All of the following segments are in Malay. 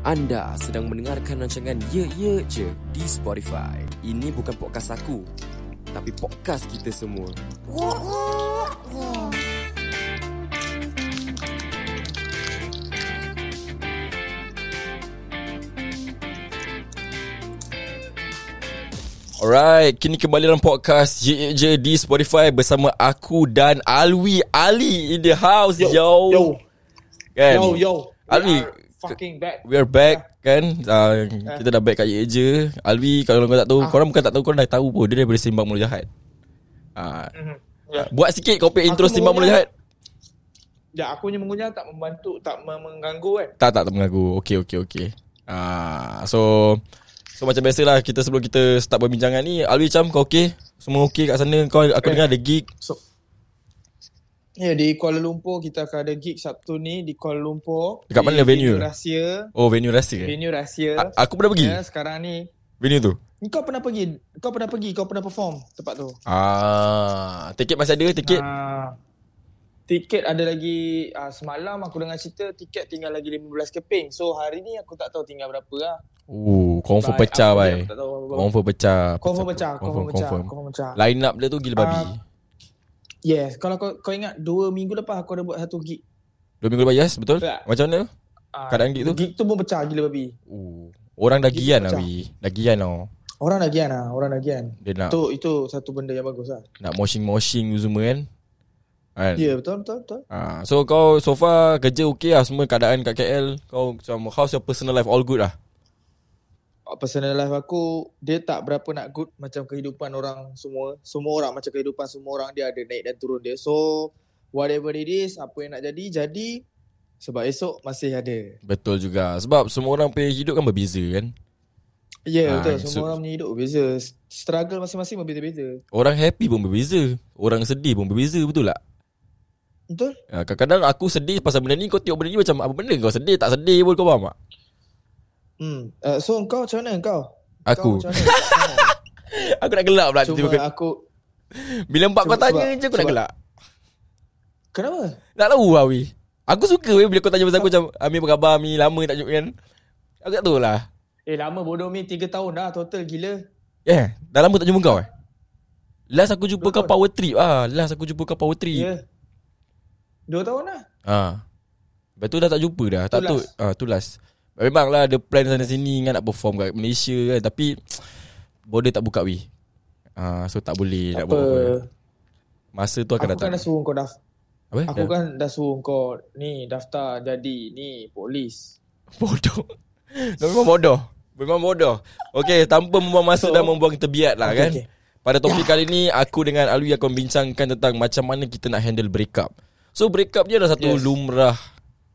Anda sedang mendengarkan rancangan Ye Ye Je di Spotify. Ini bukan podcast aku, tapi podcast kita semua. Alright, kini kembali dalam podcast Ye Ye Je di Spotify bersama aku dan Alwi Ali in the house. Yo, Yo, kan? yo, yo. Are fucking back. We are back kan uh, Kita dah back kat Ye je Alwi kalau kau tak tahu Korang bukan tak tahu Korang dah tahu pun Dia daripada Simbang Mulut Jahat uh. Ya. Buat sikit kau punya intro Aku Simbang Mulut Jahat Ya, aku punya mengunyah tak membantu, tak mengganggu kan. Tak tak tak mengaku Okay okay okay uh, So So macam biasalah Kita sebelum kita start perbincangan ni Alwi macam kau okay Semua okay kat sana Kau aku Okay. dengar ada gig So, ya di Kuala Lumpur kita akan ada gig Sabtu ni di Kuala Lumpur. Dekat Di mana venue? rahsia. Oh venue ke Venue rahsia. A- Aku pernah pergi Ya, sekarang ni. Venue tu Kau pernah pergi? Kau pernah pergi? Kau pernah perform tempat tu? Ah, Tiket masih ada Tiket Ah, tiket ada lagi ah, semalam aku dengar cerita tiket tinggal lagi 15 keping. So hari ni aku tak tahu tinggal berapa lah. Oh confirm Baik, pecah berapa. Confirm pecah Confirm pecah, confirm pecah, confirm pecah. Line up dia tu gila babi Ah, Yes, kalau kau, kau ingat dua minggu lepas aku ada buat satu gig. Dua minggu lepas yes betul Tak. Macam mana Ah, Keadaan gig tu? Gig tu pun pecah gila babi. Oh, Orang dah gian lah. Wi Dah gian tau Orang dah gian lah, orang dah gian. Dia nak Tu itu satu benda yang bagus lah. Nak moshing-moshing semua kan Kan Ya, yeah, betul betul betul. Ah, So kau so far Kerja okey lah Semua keadaan kat KL Kau macam How's your personal life All good lah Personal life aku dia tak berapa nak good macam kehidupan orang semua. Semua orang macam kehidupan semua orang dia ada naik dan turun dia. So whatever it is, apa yang nak jadi jadi sebab esok masih ada. Betul juga Sebab semua orang punya hidup kan berbeza kan Ya yeah, Ah, betul. so- Semua orang punya hidup berbeza. Struggle masing-masing berbeza-beza. Orang happy pun berbeza Orang sedih pun berbeza Betul tak Betul? Ah, Kadang-kadang aku sedih pasal benda ni Kau tengok benda ni macam Apa benda kau sedih Tak sedih pun kau faham tak Hmm. Uh, so kau macam mana kau? Aku Kau? Aku nak gelak pula Cuma tiba-tiba. aku Bila empat kau tanya sebab- je Aku nak sebab- gelak Kenapa? Tak tahu lah Wi Aku suka weh Bila kau tanya pasal aku macam Amir apa khabar Amir lama tak jumpa kan Aku tak tahu lah Eh lama bodoh mi 3 tahun dah total gila. Eh Dah lama tak jumpa kau eh Last aku jumpa Dua kau tahun. power trip ah. Last aku jumpa kau power Ya. trip Yeah. 2 tahun dah. ah. Lepas tu dah tak jumpa dah Tak Tu tahu last. ah, Tu last Memang lah ada plan sana sini kan Nak perform kat Malaysia kan Tapi Border tak buka Wi ah, So tak boleh Tak nak apa. buat apa Masa tu akan Aku datang kan dah suruh kau dah Apa? Aku kan dah suruh kau ni daftar jadi ni polis. Bodoh memang bodoh Memang bodoh Okay tanpa membuang masa So- dan membuang terbiat lah Okay, kan okay. Pada topik kali ni Aku dengan Alwi akan bincangkan tentang Macam mana kita nak handle breakup So breakup ni adalah satu Yes. lumrah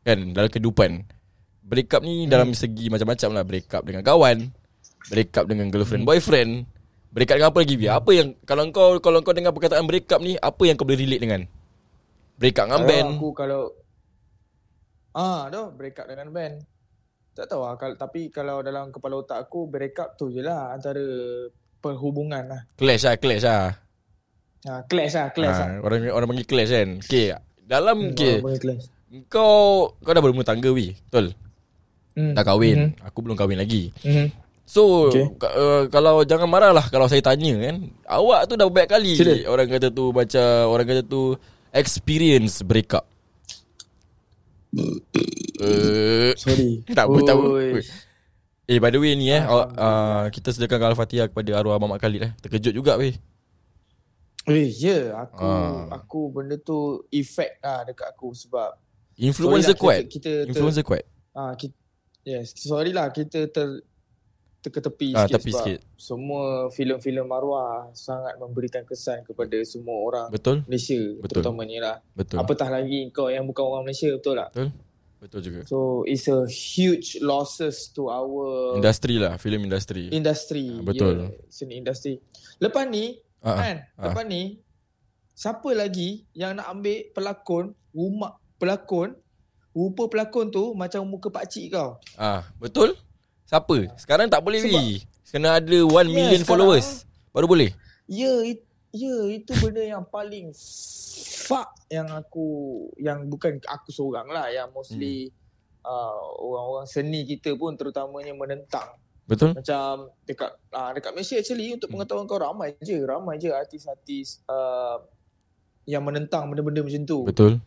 Kan dalam kehidupan Breakup ni Hmm. dalam segi macam-macam lah Breakup dengan kawan Breakup dengan girlfriend Hmm. boyfriend Breakup dengan apa lagi Bia? Apa yang Kalau kau kalau kau dengar perkataan breakup ni Apa yang kau boleh relate dengan Breakup dengan Kalau band Aku kalau Ah, dah break up dengan band. Tak tahu lah kalau, tapi kalau dalam kepala otak aku break up tu je lah antara perhubungan lah. Clash lah Clash lah Ha, clash lah, clash lah. ha, Orang orang panggil clash kan Okay Dalam Hmm, okay, orang panggil clash. Kau Kau dah berumah tangga wi Betul Hmm. Dah kahwin Mhm. Aku belum kahwin lagi Mhm. So Okay. ka, uh, Kalau jangan marah lah Kalau saya tanya kan Awak tu dah banyak kali Sila. Orang kata tu Macam Orang kata tu Experience breakup uh, Sorry. Tak apa tak apa Oi. Eh by the way ni eh uh, Alhamdulillah. Kita sediakan Al-Fatihah Kepada arwah Mamat Khalid eh Terkejut juga weh Eh, ya, aku Ah. aku benda tu effect lah dekat aku sebab Influencer lah, kuat Kita, kita ter, Influencer kuat Ah, kita, yes, sorry lah kita ter terketepi Ah, sikit tepi sebab sikit. semua filem-filem arwah sangat memberikan kesan kepada semua orang Betul Malaysia Betul. terutamanya lah. Betul Apatah lagi kau yang bukan orang Malaysia betul tak? Betul Betul juga So it's a huge losses to our Industri lah Film industri industry. Ah, betul. Yeah, seni industri. Lepas ni Ah, ah. kan, ah. lepas ni siapa lagi yang nak ambil pelakon rumah pelakon rupa pelakon tu macam muka pak cik kau. Ah, betul? Siapa? Sekarang tak boleh Wi. Kena ada 1 million sekarang- followers. Baru boleh. Ya, it, Ya, itu benda yang paling fuck yang aku yang bukan aku seorang lah yang mostly Hmm. uh, orang-orang seni kita pun terutamanya menentang. Betul? Macam dekat uh, dekat Malaysia actually untuk Hmm. pengetahuan kau ramai je, ramai je artis-artis uh, yang menentang benda-benda macam tu. Betul.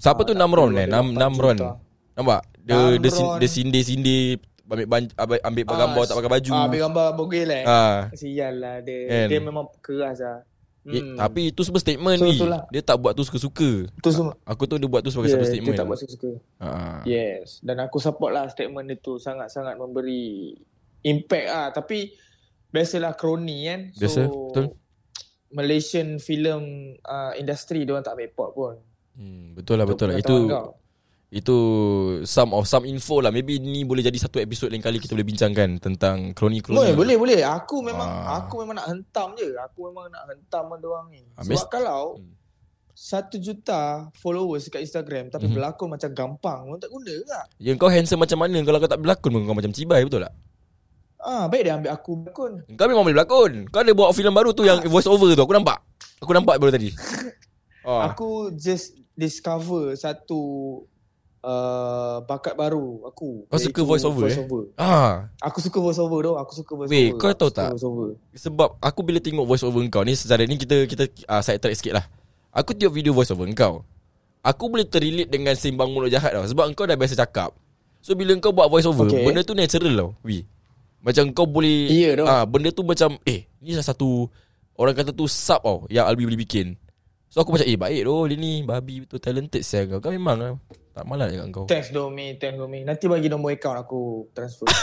Siapa Ah, tu Namron eh? Nam 8 Namron. juta. Nampak? Dia dia, Namron. dia sindir-sindir ambil ban, ambil, ambil Ah, gambar tak pakai baju. Ah, ambil gambar bogel eh. Ah. Sial lah dia. Kan? Dia memang keras lah. Eh, tapi itu semua statement So, ni. itulah. Dia tak buat tu suka-suka. Itu semua. Aku tu dia buat tu sebagai Yeah, satu dia statement. tak buat suka-suka. Ah. Yes. Dan aku support lah statement dia tu. Sangat-sangat memberi impact lah. Tapi biasalah kroni kan. So, Biasa, betul. Malaysian film uh, industry dia orang tak pot pun. Hmm, betul lah betul lah. Itu kau. itu some of some info lah. Maybe ni boleh jadi satu episod lain kali kita boleh bincangkan tentang kroni-kroni. Boleh, boleh, boleh. Aku memang Ah. aku memang nak hentam je. Aku memang nak hentam dia orang ni. Ah, Sebab mesti- kalau Hmm. satu juta followers kat Instagram tapi Mhm. berlakon macam gampang, orang tak guna tak? Ya kau handsome macam mana kalau kau tak berlakon pun kau macam cibai betul tak? Ah, baik dia ambil aku berlakon. Kau memang boleh berlakon. Kau ada buat filem baru tu yang voice over tu. Aku nampak. Aku nampak baru tadi. Oh. Aku just discover satu uh, bakat baru aku. Kau suka voice over, voice eh? over. Ah, Aku suka voice over tu. Aku suka voice Weh, over. kau tahu tak? Sebab aku bila tengok voice over kau ni secara ni kita kita uh, side track sikit lah. Aku tengok video voice over kau. Aku boleh terrelate dengan sembang mulut jahat tau sebab kau dah biasa cakap. So bila kau buat voice over, Okay. benda tu natural tau. Wi. Macam kau boleh tau. ah benda tu macam eh ni salah satu orang kata tu sub tau yang Albi boleh bikin. So aku macam eh baik doh dia ni babi betul talented saya kau. Kau memang ah, tak malas dekat kau. Thanks Domi, thanks Domi. Nanti bagi nombor account aku transfer.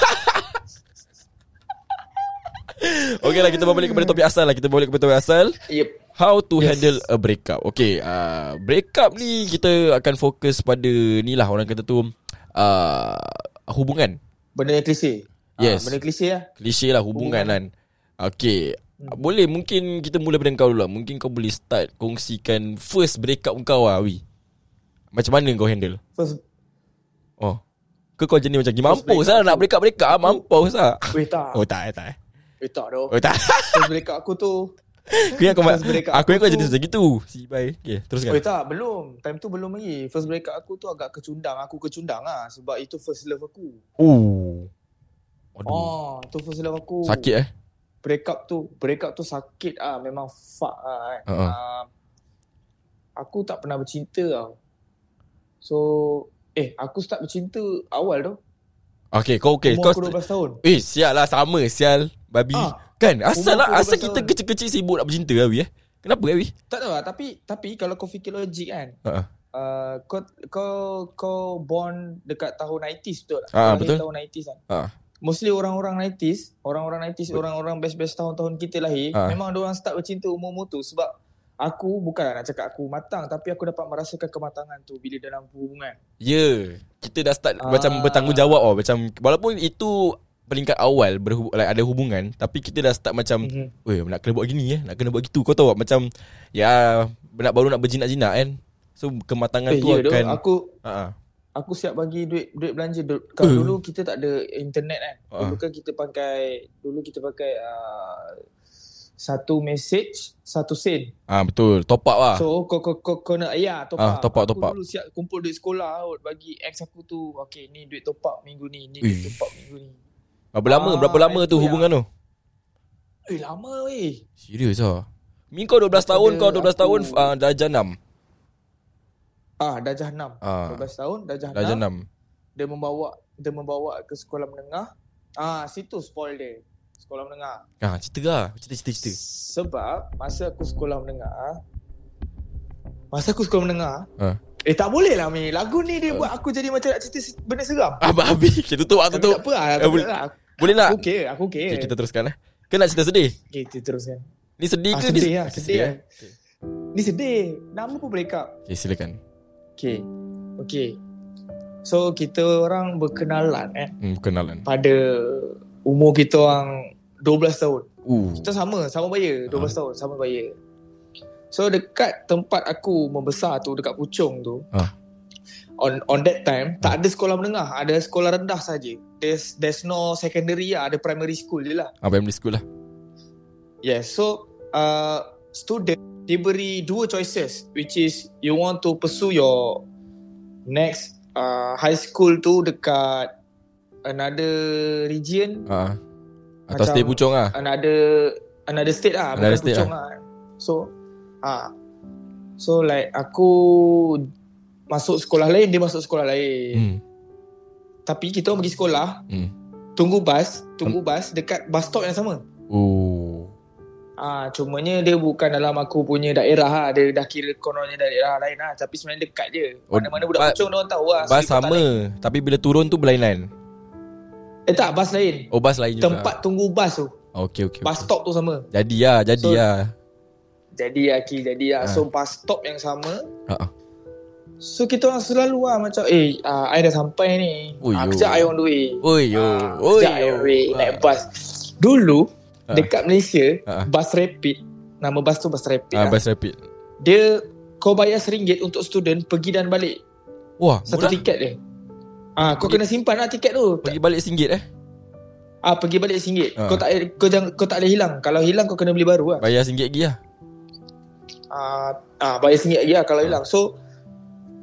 Okay lah kita balik kepada topik asal lah Kita balik kepada topik asal yep. How to Yes. handle a breakup Okay uh, Breakup ni Kita akan fokus pada Ni lah orang kata tu uh, Hubungan Benda yang klise. Yes. Ah, benda klise lah. Klise lah hubungan, kan Okay Boleh mungkin kita mula pada kau dulu lah Mungkin kau boleh start Kongsikan First breakup kau lah Wi Macam mana kau handle First, Oh ke kau jenis macam Mampus lah Nak aku- breakup-breakup ah, Mampus lah weh tak. Oh tak eh tak eh Weh tak dah. Oh tak First breakup aku tu. Aku ingat kau Aku ingat kau aku jenis macam gitu Si bye Okay teruskan Weh tak, belum. Time tu belum lagi. First breakup aku tu agak kecundang. Aku kecundang lah. Sebab itu first love aku. Oh. Aduh. Oh, tu first love aku. Sakit eh? Breakup tu, breakup tu sakit ah. Memang fuck ah. Kan. Uh-uh. Ah, aku tak pernah bercinta tau. So, eh aku start bercinta awal tu. Okay, kau okay. Umur Kau aku 12 tahun. Eh, sial lah sama sial babi. Ah, kan? Asal lah asal 12 kita tahun. kecil-kecil sibuk nak bercinta lah Wi eh. Kenapa eh Wi? Tak tahu lah. Tapi, tapi kalau kau fikir logik kan. Ha. Uh, kau kau kau born dekat tahun 90s betul? Ah, betul. tahun 90s kan. Ha. Mostly orang-orang 90s, orang-orang 90s, Bet- orang-orang best-best tahun-tahun kita lahir, Ah. memang orang start bercinta umur-umur tu sebab aku bukanlah nak cakap aku matang tapi aku dapat merasakan kematangan tu bila dalam hubungan. Ya. Yeah. Kita dah start Ah. macam bertanggungjawab oh macam walaupun itu peringkat awal berhub, like, ada hubungan tapi kita dah start macam Mhm. Weh nak kena buat gini eh Nak kena buat gitu Kau tahu tak macam Ya nak Baru nak berjinak-jinak kan So kematangan Eh, tu ya doh, akan aku Ha-ha. Aku siap bagi duit duit belanja. Du- Kalau Eh. dulu kita tak ada internet kan. Ah. Dulu kan kita pakai dulu kita pakai uh, satu message satu sen. Ah betul Top up lah So kau kau kau, kau nak ya top Ah, up. top up, aku top up. dulu siap kumpul duit sekolah out bagi ex aku tu. Okay ni duit top up minggu ni, ni Ui. duit top up minggu ni. Berapa lama Ah, Berapa lama tu itu hubungan tu Eh lama weh. Serius lah Min kau 12 tahun Kau 12 aku- tahun uh, Darjah 6 Ah darjah 6. Ah. 12 tahun darjah 6. Darjah 6 Dia membawa dia membawa ke sekolah menengah. Ah situ spoil dia. Sekolah menengah. Ah, cerita lah Cerita-cerita Sebab masa aku sekolah menengah Masa aku sekolah menengah Ha. Eh tak boleh lah Mi Lagu ni dia buat aku jadi macam nak cerita benda seram Ah habis Okay tutup lah Tapi tutup tak apa lah, Eh, boleh- lah. Boleh nak Aku okay Aku okay, okay, Kita teruskan lah Kau nak cerita sedih okay kita teruskan Ni sedih ah, ke Sedih ni lah Okay, Sedih lah eh? Ni sedih Nama pun break up Okay silakan Okay Okay So kita orang berkenalan eh? Hmm, Kenalan Pada Umur kita orang 12 tahun. Uh, Kita sama Sama bayar 12 tahun Sama bayar. So dekat tempat aku Membesar tu Dekat Puchong tu Ah. On on that time Tak ada sekolah menengah. Ada sekolah rendah saja. There's there's no secondary lah Ada primary school je lah. Ah, Primary school lah. Yes so uh, student diberi dua choices which is you want to pursue your next uh, high school tu dekat another region Ha. Atau Macam- stay pucung ah. another another state lah Another state Puchong lah. so ah so like aku masuk sekolah lain dia masuk sekolah lain Hmm. tapi kita orang pergi sekolah Hmm. tunggu bas tunggu bas dekat bus stop yang sama Oh. Ah, cumanya dia bukan dalam aku punya daerah lah. Dia dah kira kononnya daerah lain lah. Tapi sebenarnya dekat je. Oh, Mana-mana budak ba- Puchong dia orang tahu lah. Bas Segi Kota sama, tapi bila turun tu berlainan. lain. Eh tak, bas lain. Oh, bas lain juga. Tempat tunggu bas tu. Okey okey. Bus okey. stop tu sama. Jadi lah, jadi So- lah. Jadi Aki, jadi lah. Ah. So bus stop yang sama. Ha. ah. So kita orang selalu lah macam eh uh, I dah sampai ni. Ui, Ah, yo. kejap I on the way. Yo. Ah, Oi kejap I on the way Ah. naik bas. Dulu Ah. dekat Malaysia Ah. bus rapid nama bas tu bus rapid Ah, lah. bas rapid. Dia kau bayar RM1 untuk student pergi dan balik. Wah, Satu murah. tiket dia. Ah, kau kena simpan lah tiket tu. Pergi balik RM1 eh. Ah, pergi balik RM1. Ah. Kau tak kau jangan kau tak boleh hilang. Kalau hilang kau kena beli baru lah. Bayar RM1 lagi lah. Ah, ah bayar RM1 lagi lah kalau hilang. So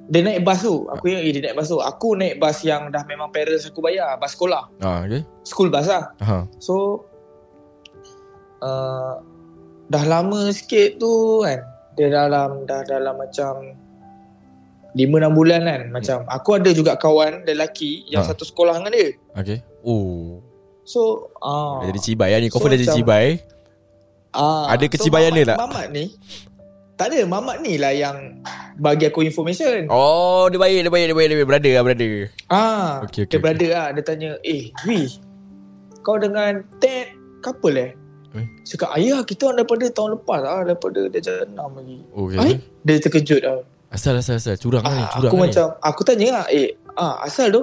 dia naik bas tu. Aku ingat dia naik bas tu. Aku naik bas yang dah memang parents aku bayar, bas sekolah. Ha, okey. School bus lah. Ha. So uh, dah lama sikit tu kan. Dia dalam dah dalam macam 5-6 bulan kan. Macam aku ada juga kawan lelaki yang Ah. satu sekolah dengan dia. Okey. Oh. So ah Dah jadi cibai lah ni. Kau So, dah jadi cibai. Ah, Ada kecibayan Mamat, dia tak? Mamat ni Tak ada Mamat ni lah yang Bagi aku information Oh, dia baik, dia baik, dia baik, dia baik. Brother lah, brother. Ah, Okey, okey, Dia okey. brother lah Dia tanya Eh Wi Kau dengan Ted Couple eh Eh? Cakap ayah kita orang daripada tahun lepas lah Daripada dia jenam lagi Okey. Ay, Dia terkejut lah Asal, asal, asal. Curang lah ni, ah, curang Aku ni. macam Aku tanya lah Eh ah, asal tu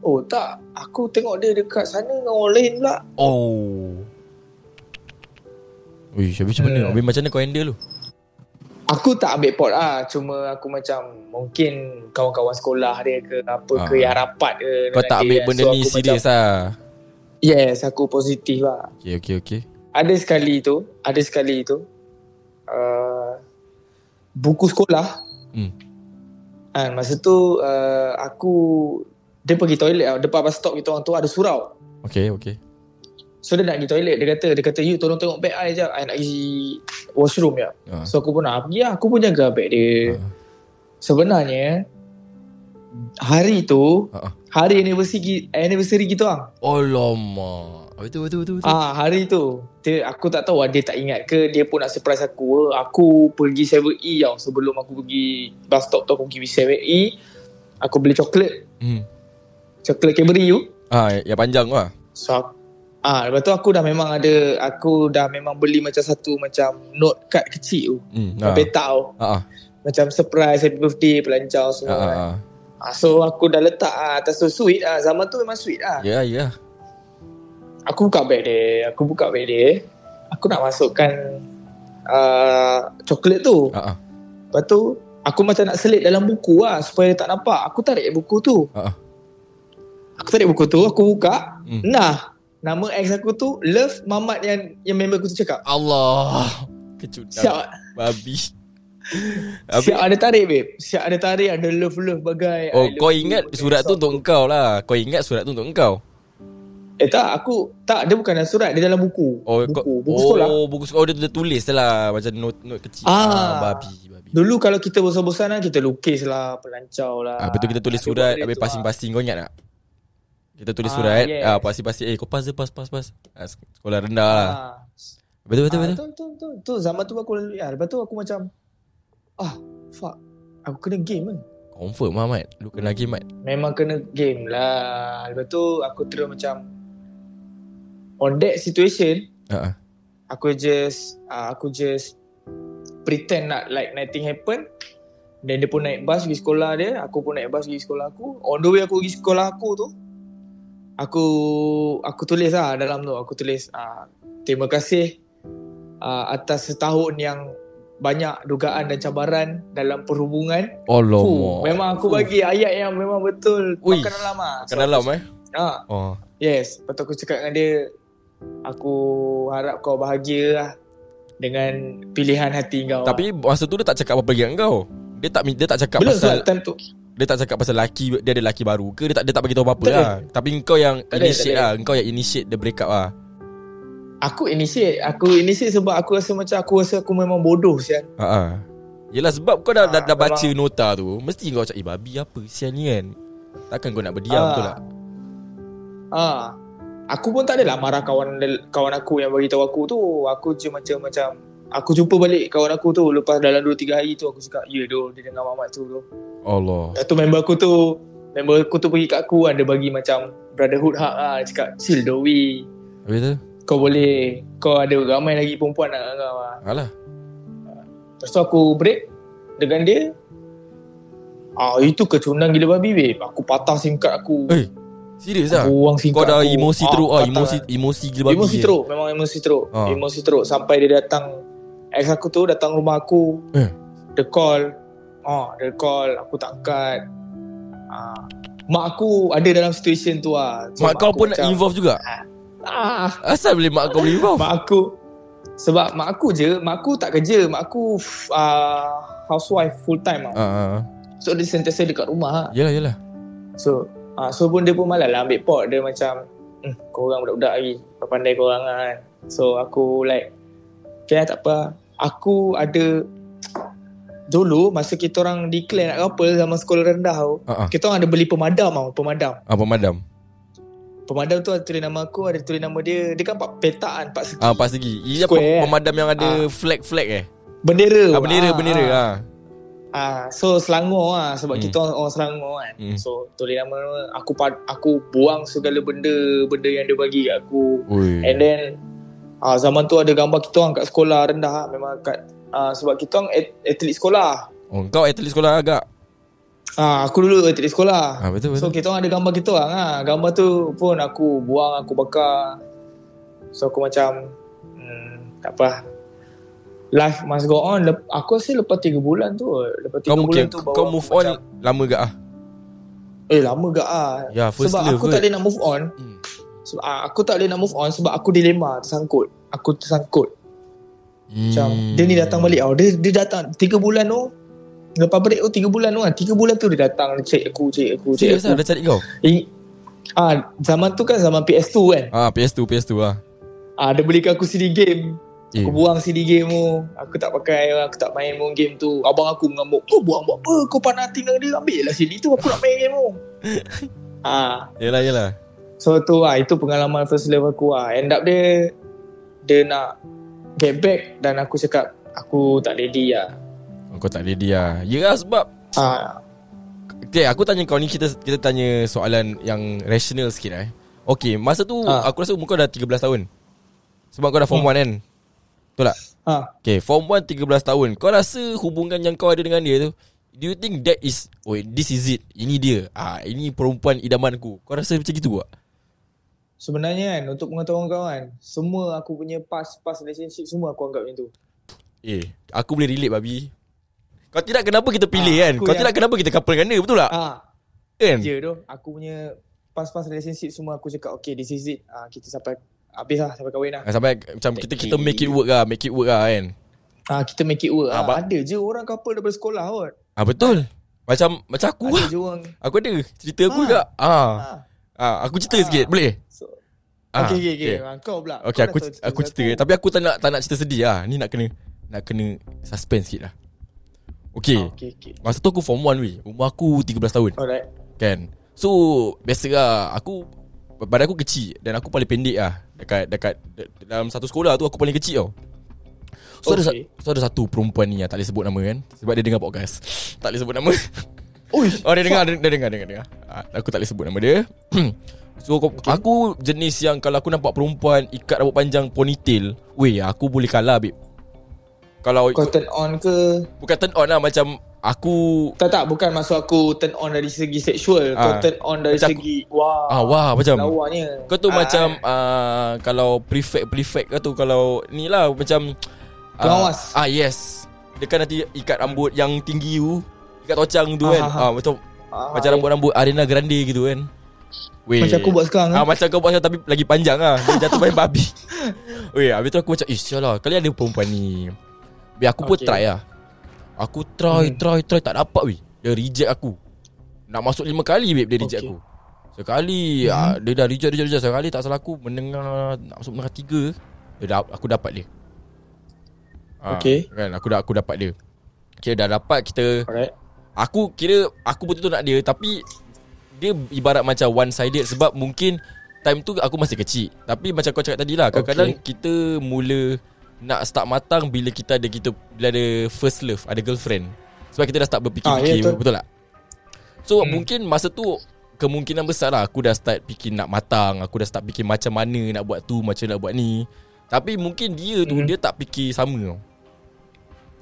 Oh tak Aku tengok dia dekat sana Dengan orang lain pula Oh. Ui, habis macam mana? Hmm. Habis macam mana kau handle tu? Aku tak ambil pot lah Cuma aku macam Mungkin Kawan-kawan sekolah dia ke Apa ke Ah. Yang rapat ke Kau tak dia ambil kan. benda So, ni serius macam, lah. Yes aku positif lah Okey, okey, okey. Ada sekali tu Ada sekali tu uh, Buku sekolah Hmm. kan, Masa tu uh, Aku Dia pergi toilet lah Depan bus stop kita orang tu Ada surau Okey, okey. So dia nak pergi toilet Dia kata Dia kata you tolong tengok bag I je I nak pergi Washroom je Ha. So aku pun nak pergi lah Aku pun jaga bag dia Ha. Sebenarnya Hari tu Ha. Hari anniversary Anniversary kita orang Alamak. Betul, betul, betul. betul. Ah hari tu dia, Aku tak tahu Dia tak ingat ke Dia pun nak surprise aku Aku pergi 7E tau Sebelum aku pergi Bus stop tu Aku pergi 7E Aku beli coklat Hmm. Coklat Cadbury you Ah, yang panjang tu lah. So Ah, lepas tu aku dah memang ada Aku dah memang beli macam satu Macam note card kecil tu Hmm. ha. Peta tu Ha. Ha. Macam surprise Happy birthday Pelancau Ha. semua Ha. kan. ha. ah, So aku dah letak ah, Atas tu sweet ah. Zaman tu memang sweet ah. Ya, ya. Aku buka beg dia Aku buka beg dia Aku nak masukkan uh, Coklat tu. Ha. Lepas tu Aku macam nak selit dalam buku lah Supaya dia tak nampak Aku tarik buku tu ha. Aku tarik buku tu Aku buka Hmm. Nah Nama ex aku tu Love Mamat yang Yang member aku tu cakap Allah. Kecudang. Siap Babi. Habis, Siap ada tarik babe Siap ada tarik Ada love-love bagai oh, love kau ingat surat tu untuk engkau lah. Kau ingat surat tu untuk engkau. Eh tak aku Tak dia bukan dalam surat Dia dalam buku Oh, Buku Buku oh, sekolah buku sekolah. Oh, dia, dia tulis lah. Macam note, note kecil. Ah. babi, babi. Dulu kalau kita bosan-bosan lah Kita lukis lah Pelancau lah Ah, betul kita tulis Ada surat Habis tu, passing-passing Kau ingat tak? Kita tulis Ah, surat yes. ah, Passing-passing Eh kau pass je pass pass pass ah, Sekolah rendah lah ah. Betul betul ah, betul betul, betul, betul, betul. Zaman tu aku lalui ah. Lepas tu aku macam Ah fuck Aku kena game kan Confirm lah Mat Lu kena game Mat Memang kena game lah Lepas tu aku terus macam On that situation ah. Aku just uh, Aku just Pretend nak like nothing happen. Then dia pun naik bas pergi sekolah dia Aku pun naik bas pergi sekolah aku. On the way aku pergi sekolah aku tu Aku Aku tulis lah dalam tu. Aku tulis uh, Terima kasih uh, Atas setahun yang Banyak dugaan dan cabaran Dalam perhubungan. Allah Fuh, Memang aku bagi ayat yang memang betul. Ui, Makan dalam lah. Makan dalam eh? ah, Oh. Yes. Lepas tu aku cakap dengan dia Aku harap kau bahagia lah dengan pilihan hati kau. Tapi masa tu dia tak cakap apa-apa dengan kau. Dia tak dia tak cakap belum pasal time tu. dia tak cakap pasal laki dia ada laki baru ke dia tak dia tak bagi tahu apa-apa Tak ada. lah. Tapi kau yang Tak initiate tak lah. Kau yang initiate the breakup lah. Aku initiate, aku initiate sebab aku rasa macam aku rasa aku memang bodoh sian. Ha ah. Yelah sebab kau dah, dah, Ah, dah baca memang- nota tu Mesti kau cakap Eh babi apa Sian ni kan Takkan kau nak berdiam Ah. betul tak Ah. Aku pun tak adalah marah kawan kawan aku yang bagi tahu aku tu. Aku je macam macam aku jumpa balik kawan aku tu lepas dalam 2 3 hari tu aku cakap, "Ya doh, dia dengar mamat tu doh." Allah. Lepas tu member aku tu Member aku tu pergi kat aku kan Dia bagi macam Brotherhood hak lah. Dia cakap Chill Dowi Habis tu? Kau boleh Kau ada ramai lagi perempuan nak dengan kau lah Alah. Lepas tu aku break Dengan dia. Ah Itu kecunang gila babi babe. Aku patah SIM card aku. Eh Serius lah? Buang SIM Kau dah aku. emosi teruk ah, patah Emosi kan. emosi gila babi Emosi teruk Memang emosi teruk. Ah. Emosi teruk. Sampai dia datang Ex aku tu datang rumah aku. Eh. Dia call. Ah, Dia call. Aku tak angkat. Ah. Mak aku ada dalam situasi tu lah So, Mak kau aku pun nak macam, involve juga? Ah, Asal boleh mak kau boleh involve? Mak aku Sebab mak aku je Mak aku tak kerja. Mak aku uh, Housewife full time Ah, ah. So dia sentiasa dekat rumah. Lah. Yelah yelah. So uh, So pun dia pun malas lah ambil pot Dia macam hmm, Korang budak-budak lagi Pandai korang lah kan So aku like Okay tak apa Aku ada Dulu Masa kita orang declare nak couple Zaman sekolah rendah tu Ah, ah. Kita orang ada beli pemadam tau Pemadam Ah, pemadam Pemadam tu ada tulis nama aku Ada tulis nama dia Dia kan empat petak kan Empat segi Ah, pas segi Ia Square, pem- eh? pemadam yang ada Ah. flag-flag eh Bendera Ah, bendera, Ah, bendera ah. ah. Ah, so Selangor lah sebab Hmm. kita orang, orang Selangor kan. Hmm. So tulis nama aku aku buang segala benda benda yang dia bagi kat aku. Ui. And then ah zaman tu ada gambar kita orang kat sekolah rendah lah. memang kat ah sebab kita orang at- atlet sekolah. Oh, kau atlet sekolah agak Ah aku dulu atlet sekolah. Ah, betul So betul kita orang ada gambar kita orang ah. Gambar tu pun aku buang, aku bakar. So aku macam hmm, tak apa. Life must go on. Lep, aku rasa lepas 3 bulan tu, lepas 3 Kau mungkin bulan tu baru Kau aku move on macam, Lama gak ah Eh lama gak ah. Ya first sebab aku tak boleh nak move on. Hmm. Sebab ah, aku tak boleh nak move on sebab aku dilema, tersangkut. Aku tersangkut. Macam Hmm. dia ni datang balik tau. Dia dia datang 3 bulan tu. Lepas break tu 3 bulan tu kan. 3 bulan tu dia datang dia check aku, check aku, check Serius lah aku. dah cari kau Eh, ah zaman tu kan zaman PS2 kan. Ah PS2 PS2 lah Ah dia belikan aku CD game. Eh. Aku buang CD game tu. Aku tak pakai, aku tak main pun game tu. Abang aku mengamuk. Kau buang buat apa? Kau pandang tinggal dia ambil lah CD tu. Aku nak main game tu. ah, Yelah yelah So tu lah Itu pengalaman first love aku lah End up dia Dia nak Get back Dan aku cakap Aku tak ready lah Oh, Kau tak ready lah Ya lah sebab ah, Okay aku tanya kau ni Kita kita tanya soalan Yang rational sikit eh Okay masa tu Ah. Aku rasa umur kau dah 13 tahun Sebab kau dah form 1 kan Betul tak? Ah, Okay form 1 13 tahun. Kau rasa hubungan yang kau ada dengan dia tu Do you think that is Oh this is it? Ini dia. Ah Ini perempuan idamanku. Kau rasa macam gitu tak? Sebenarnya kan Untuk pengetahuan kau kan Semua aku punya past Past relationship Semua aku anggap macam tu. Eh Aku boleh relate babi. Kau tidak kenapa kita pilih Ah, kan? aku Kau yang- tidak kenapa kita couple dengan dia Betul tak? Ah, Kan? Je tu. Aku punya Past-past relationship Semua aku cakap Okay this is it. Ah, Kita sampai Habis lah Sampai kahwin lah. Ah, Sampai macam kita kita make it work lah Make it work lah kan? Ah, Kita make it work. Ah, ah, ba- Ada je orang couple Daripada sekolah kot. Ah betul. Macam Macam aku Ada lah. je orang. Aku ada Cerita aku Ah. juga. Ah. ah, ah Aku cerita Ah. sikit Boleh? So, Ah, Okay okay okay. okay. Kau pula. Okay Kau aku tahu aku cerita. Tapi aku tak nak tak nak cerita sedih lah. Ni nak kena Nak kena Suspense sikit lah. Okay. Ah, Okay okay. Masa tu aku form 1 weh. Umur aku 13 tahun. Alright. Kan? So Biasa lah. Aku Badan aku kecil Dan aku paling pendek lah Dekat Dekat de- Dalam satu sekolah tu Aku paling kecil tau. So, okay. ada, so ada satu perempuan ni yang Tak boleh sebut nama kan Sebab dia dengar podcast. Tak boleh sebut nama. Uish. Oh dia dengar Dia, dia dengar, dengar, dengar. Ah, Aku tak boleh sebut nama dia. So aku, okay. aku jenis yang Kalau aku nampak perempuan Ikat rambut panjang ponytail Weh aku boleh kalah babe. Kalau Kau turn on ke? Bukan turn on lah Macam Aku Tak tak bukan maksud aku Turn on dari segi seksual. Kau Ah. turn on dari Macam segi Wah Ah wah macam Lawanya Kau tu Ah, macam uh, Kalau prefect Prefect kau tu Kalau ni lah Macam ah, Pengawas. Ah yes. Dia kan nanti ikat rambut Yang tinggi tu Ikat tocang tu Ah, kan. ah, ah. ah, Macam ah, Macam rambut-rambut Arena Grande gitu kan. Weh. Macam aku buat sekarang ah, ah. Macam kau buat sekarang Tapi lagi panjang lah. Dia jatuh main babi. Weh habis tu aku macam Eh sialah Kali ada perempuan ni. Biar aku pun try lah Aku try Hmm. try try Tak dapat weh Dia reject aku Nak masuk lima kali babe Dia reject Okay. aku Sekali Hmm. ah, Dia dah reject reject reject Sekali tak salah aku Mendengar Nak masuk mendengar tiga dia dah, Aku dapat dia Ah, Okay. Kan aku dah aku dapat dia Kira dah dapat kita Alright. Aku kira Aku betul-betul nak dia Tapi Dia ibarat macam one sided Sebab mungkin Time tu aku masih kecil Tapi macam kau cakap tadi lah Kadang-kadang Okay. kita mula Nak start matang Bila kita ada kita Bila ada first love Ada girlfriend Sebab kita dah start berfikir-fikir Ah, ya, betul. Betul tak? So Hmm. mungkin masa tu Kemungkinan besar lah Aku dah start fikir nak matang Aku dah start fikir macam mana Nak buat tu Macam nak buat ni Tapi mungkin dia tu Hmm. Dia tak fikir sama tau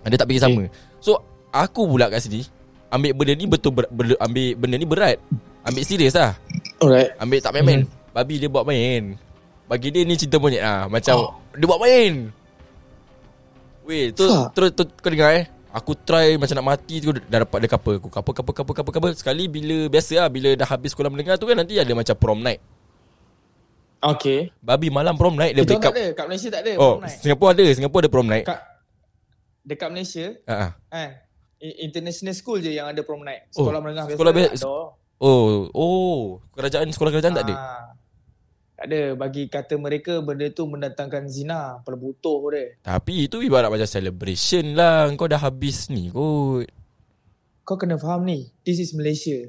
Dia tak fikir Okay. sama So Aku pula kat sini Ambil benda ni betul ber, ber, Ambil benda ni berat Ambil serius lah Alright. Ambil tak main-main Hmm. Babi dia buat main Bagi dia ni cinta monyet lah Macam Oh. Dia buat main Weh tu, terus tu, kau dengar eh Aku try macam nak mati tu Dah dapat dia couple Aku couple couple couple couple couple Sekali bila Biasa lah Bila dah habis sekolah mendengar tu kan Nanti ada macam prom night Okay. Babi malam prom night Dia Kita break up tak ada. Kat Malaysia tak ada. Oh prom night. Singapura ada Singapura ada prom night Kat, dekat Malaysia, kan, i- international school je yang ada prom night. Oh, Sekolah menengah biasa sekolah tak biasa- ada. Oh Oh Kerajaan Sekolah kerajaan tak ada Ah. Tak ada. Bagi kata mereka, benda tu mendatangkan zina. Perbutuh dia. Tapi itu ibarat macam celebration lah Kau dah habis ni kot Kau kena faham ni. This is Malaysia.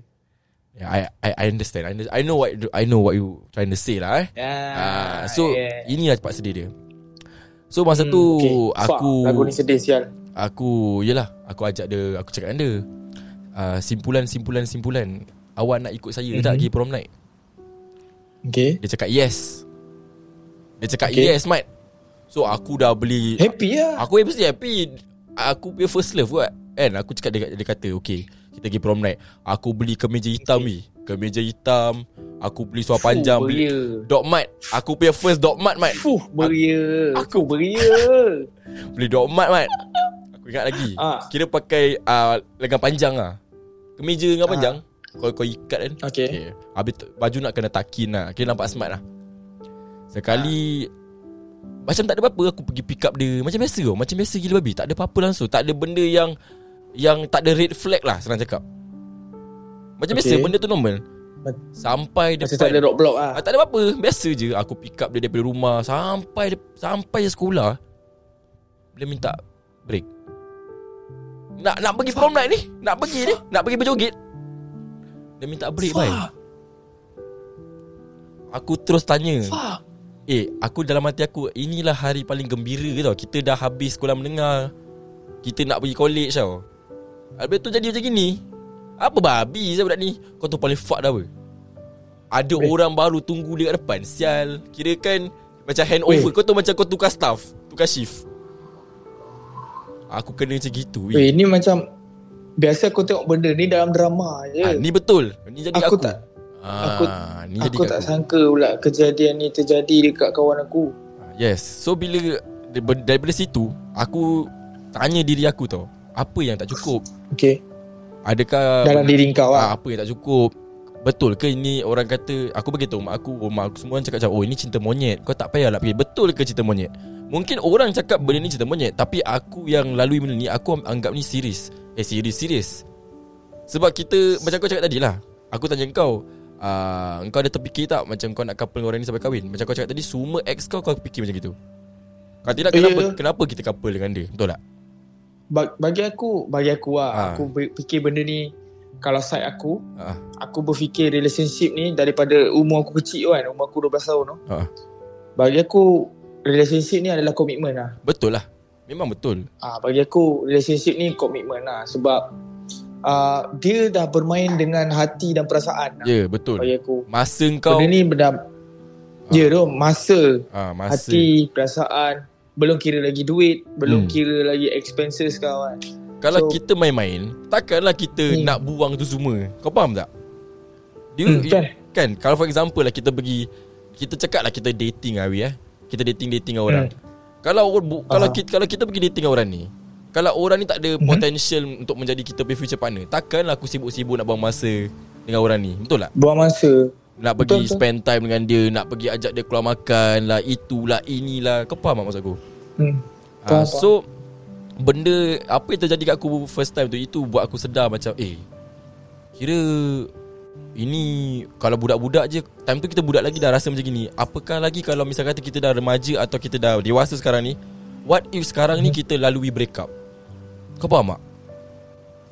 yeah, I, I I understand I, under- I know what I know what you trying to say lah eh Ya. Ah, so yeah. ini lah cepat sedih dia. So masa Hmm, tu okay. aku Fuck, lagu ni sedih sial. aku yalah aku ajak dia aku cakap dengan dia. Uh, simpulan simpulan simpulan awak nak ikut saya mm-hmm. tak Mhm. pergi prom night? Okay. Dia cakap yes. Dia cakap Okay. yes mat. So aku dah beli Happy lah. Aku mesti happy Aku punya first love kot Kan aku cakap dia, dia kata Okay Kita pergi prom night Aku beli kemeja hitam ni Kemeja hitam Aku beli suar panjang Fuh, Beli dog mat Aku punya first dog mat mat Fuh, beria. Aku- beria. Beli dog mat mat Aku ingat lagi Ah. Kira pakai uh, Lengan panjang lah Kemeja lengan Ah. panjang Kau kau ikat kan. Okay. okay. Habis baju nak kena takin lah. Kira nampak smart lah. Sekali Macam tak ada apa-apa Aku pergi pick up dia. Macam biasa tau Macam biasa gila babi. Tak ada apa-apa langsung. Tak ada benda yang Yang tak ada red flag lah Senang cakap. Macam biasa Okay. Benda tu normal. Sampai depan tak ada roadblock lah. ah, Tak ada apa-apa. Biasa je Aku pick up dia daripada rumah. Sampai Sampai sekolah Dia minta Break. Nak nak pergi prom night ni? Nak pergi ni? Nak pergi berjoget Dia minta break bye Fuck. Aku terus tanya. Fuck. Eh aku dalam hati aku Inilah hari paling gembira tau. Kita dah habis sekolah mendengar. Kita nak pergi college tau. Habis tu jadi macam gini. Apa babi saya budak ni? Kau tu paling fuck dah apa? Ada Weh. orang baru tunggu dia kat depan. Sial. Kira kan Macam handover Weh. Kau tu macam kau tukar staff Tukar shift. Aku kena macam gitu weh. Weh, ni macam biasa aku tengok benda ni dalam drama je. ah, Ni betul. Ni jadi aku, Aku. tak- ah, aku- ni jadi aku kat tak sangka pula kejadian ni terjadi dekat kawan aku. Yes. So bila Daripada situ Aku Tanya diri aku tau. Apa yang tak cukup? Okay. Adakah Dalam diri kau ah, lah. Apa yang tak cukup? Betul ke ini orang kata Aku beritahu mak aku oh, Mak aku semua orang cakap macam Oh ini cinta monyet. Kau tak payah lah fikir Betul ke cinta monyet? Mungkin orang cakap benda ni cinta monyet Tapi aku yang lalui benda ni Aku anggap ni serius Eh serius serius Sebab kita Macam kau cakap tadi lah Aku tanya kau uh, Kau ada terfikir tak Macam kau nak couple dengan orang ni sampai kahwin Macam kau cakap tadi Semua ex kau Kau fikir macam gitu Kalau tidak kenapa ya. Kenapa kita couple dengan dia Betul tak Ba- bagi aku, bagi aku lah, Ah. aku fikir benda ni kalau side aku, Ah. aku berfikir relationship ni daripada umur aku kecil kan, umur aku 12 tahun tu. Ah. Bagi aku relationship ni adalah komitmen lah. Betul lah Memang betul Ah, bagi aku relationship ni komitmen lah sebab uh, dia dah bermain dengan hati dan perasaan lah, Ya yeah, betul bagi aku. Masa kau Benda ni benda Ya tu masa, ah, masa hati, perasaan belum kira lagi duit, belum Hmm. kira lagi expenses kau kan. Kalau So- kita main-main Takkanlah kita Hmm. nak buang tu semua Kau faham tak? Dia, Hmm, kan? kan Kalau for example lah Kita pergi Kita cakap lah kita dating Awi eh Kita dating-dating orang Kalau kalau Aha. kita, kalau kita pergi dating orang ni Kalau orang ni tak ada Mhm. potential Untuk menjadi kita punya future partner Takkanlah aku sibuk-sibuk nak buang masa Dengan orang ni Betul tak? Buang masa. Nak pergi Betul, betul. spend time dengan dia Nak pergi ajak dia keluar makan lah Itulah inilah Kau faham tak maksud aku? Hmm. Faham, so Benda Apa yang terjadi kat aku First time tu Itu buat aku sedar macam Eh Kira Ini Kalau budak-budak je Time tu kita budak lagi Dah rasa macam gini. Apakah lagi Kalau misal kata kita dah remaja Atau kita dah dewasa sekarang ni What if sekarang ni Kita lalui break up Kau faham tak?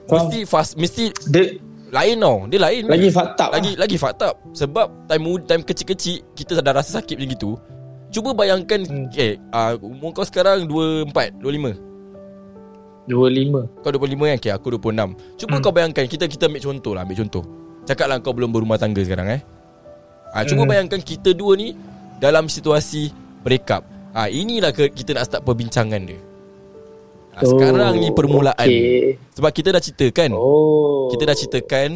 Faham. Mesti fast Mesti Dia Lain tau. Dia lain. lagi fakta lagi lagi fucked up. Sebab time time kecil-kecil Kita dah rasa sakit macam gitu. Cuba bayangkan Hmm. Okay uh, Umur kau sekarang 24 25 25 Kau 25 kan? Okay aku 26 Cuba hmm. kau bayangkan Kita kita ambil contoh lah Ambil contoh Cakap lah kau belum berumah tangga sekarang eh? Cuba Hmm. bayangkan kita dua ni Dalam situasi break up uh, Inilah ke, kita nak start perbincangan dia. Uh, Sekarang ni permulaan okay. Sebab kita dah ceritakan. Oh. Kita dah ceritakan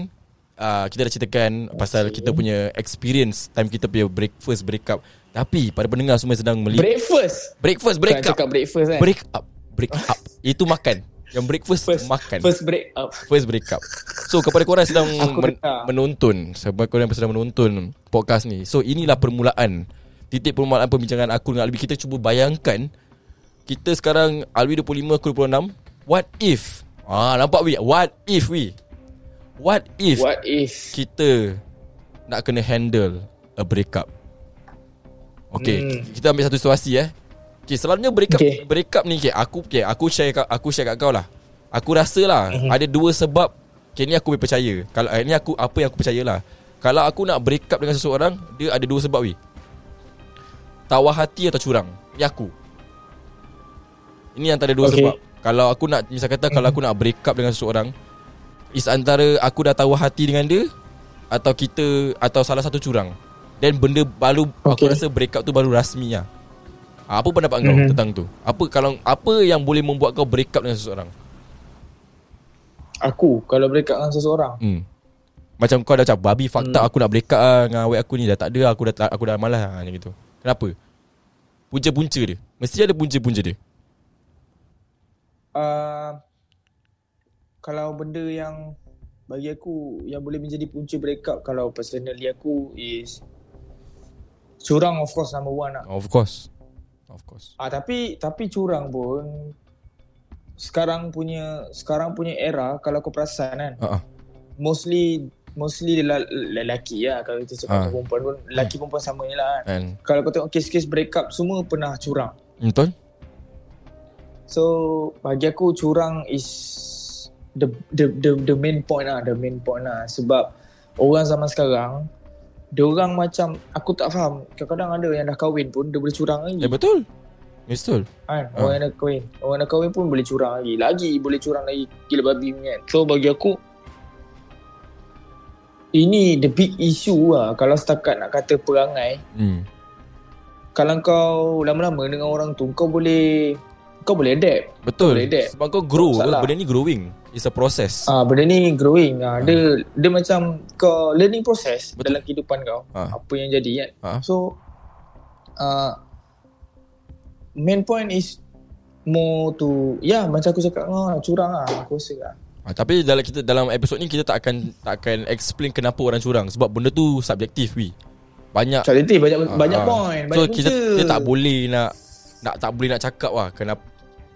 uh, Kita dah ceritakan Pasal kita punya experience Time kita punya break First break up Tapi pada pendengar semua sedang melihat Breakfast? Breakfast break Bukan up cakap breakfast kan Break up Break up Itu makan Yang breakfast First, makan. First break up. First break up. So kepada korang sedang men- menonton. Sebab korang sedang menonton Podcast ni. So inilah permulaan. Titik permulaan perbincangan aku dengan Alwi. Kita cuba bayangkan Kita sekarang Alwi 25 Aku 26 What if? Ah nampak wi? What if wi? What if What if? kita nak kena handle a breakup. Okay, Hmm. hmm. kita ambil satu situasi eh. Okay, selalunya breakup Okay. okay. breakup ni okay, aku okay, aku share aku share kat kau lah. Aku rasa lah Mhm. ada dua sebab okay, ni aku boleh percaya. Kalau eh, ni aku apa yang aku percaya lah. Kalau aku nak break up dengan seseorang, dia ada dua sebab wi. Tawar hati atau curang. Ni aku. Ini antara dua Okay. sebab. Kalau aku nak misal kata kalau aku nak break up dengan seseorang, is antara aku dah tahu hati dengan dia atau kita atau salah satu curang. Dan benda baru okay. aku rasa break up tu baru rasmi lah. Ah, Apa pendapat kau Mhm. tentang tu? Apa kalau apa yang boleh membuat kau break up dengan seseorang? Aku Kalau break up dengan seseorang Hmm. Macam kau dah macam babi fakta Hmm. aku nak break up lah dengan awet aku ni dah tak ada aku dah aku dah malas lah macam gitu. Kenapa? Punca-punca dia. Mesti ada punca-punca dia. uh, Kalau benda yang Bagi aku Yang boleh menjadi punca break up Kalau personally aku Is Curang of course number one lah Of course. Of course. Ah tapi tapi curang pun sekarang punya sekarang punya era kalau kau perasan kan ah. mostly mostly lel- lelaki lah kalau kita cakap uh. perempuan pun lelaki perempuan sama je lah kan. And Kalau kau tengok kes-kes break up semua pernah curang. betul? So bagi aku curang is the the the the main point lah, the main point lah sebab orang zaman sekarang dia orang macam aku tak faham kadang-kadang ada yang dah kahwin pun dia boleh curang lagi. Eh betul. Betul. Kan Ah. Orang yang dah kahwin Orang dah kahwin pun boleh curang lagi Lagi boleh curang lagi Gila babi punya kan So bagi aku Ini the big issue lah Kalau setakat nak kata perangai Hmm. Kalau kau lama-lama dengan orang tu Kau boleh Kau boleh adapt Betul. Boleh adapt. Sebab kau grow. Salah. Benda ni growing. It's a process. Ah, Benda ni growing ah, Dia dia macam Kau learning process Betul. Dalam kehidupan kau Ah. Apa yang jadi kan Ah. So uh, Main point is More to Ya macam aku cakap oh, Curang lah Aku rasa lah Ha, tapi dalam kita dalam episod ni kita tak akan tak akan explain kenapa orang curang sebab benda tu subjektif wi. Banyak Kualiti banyak Ah, banyak point, So kita kita tak boleh nak nak tak boleh nak cakap lah kenapa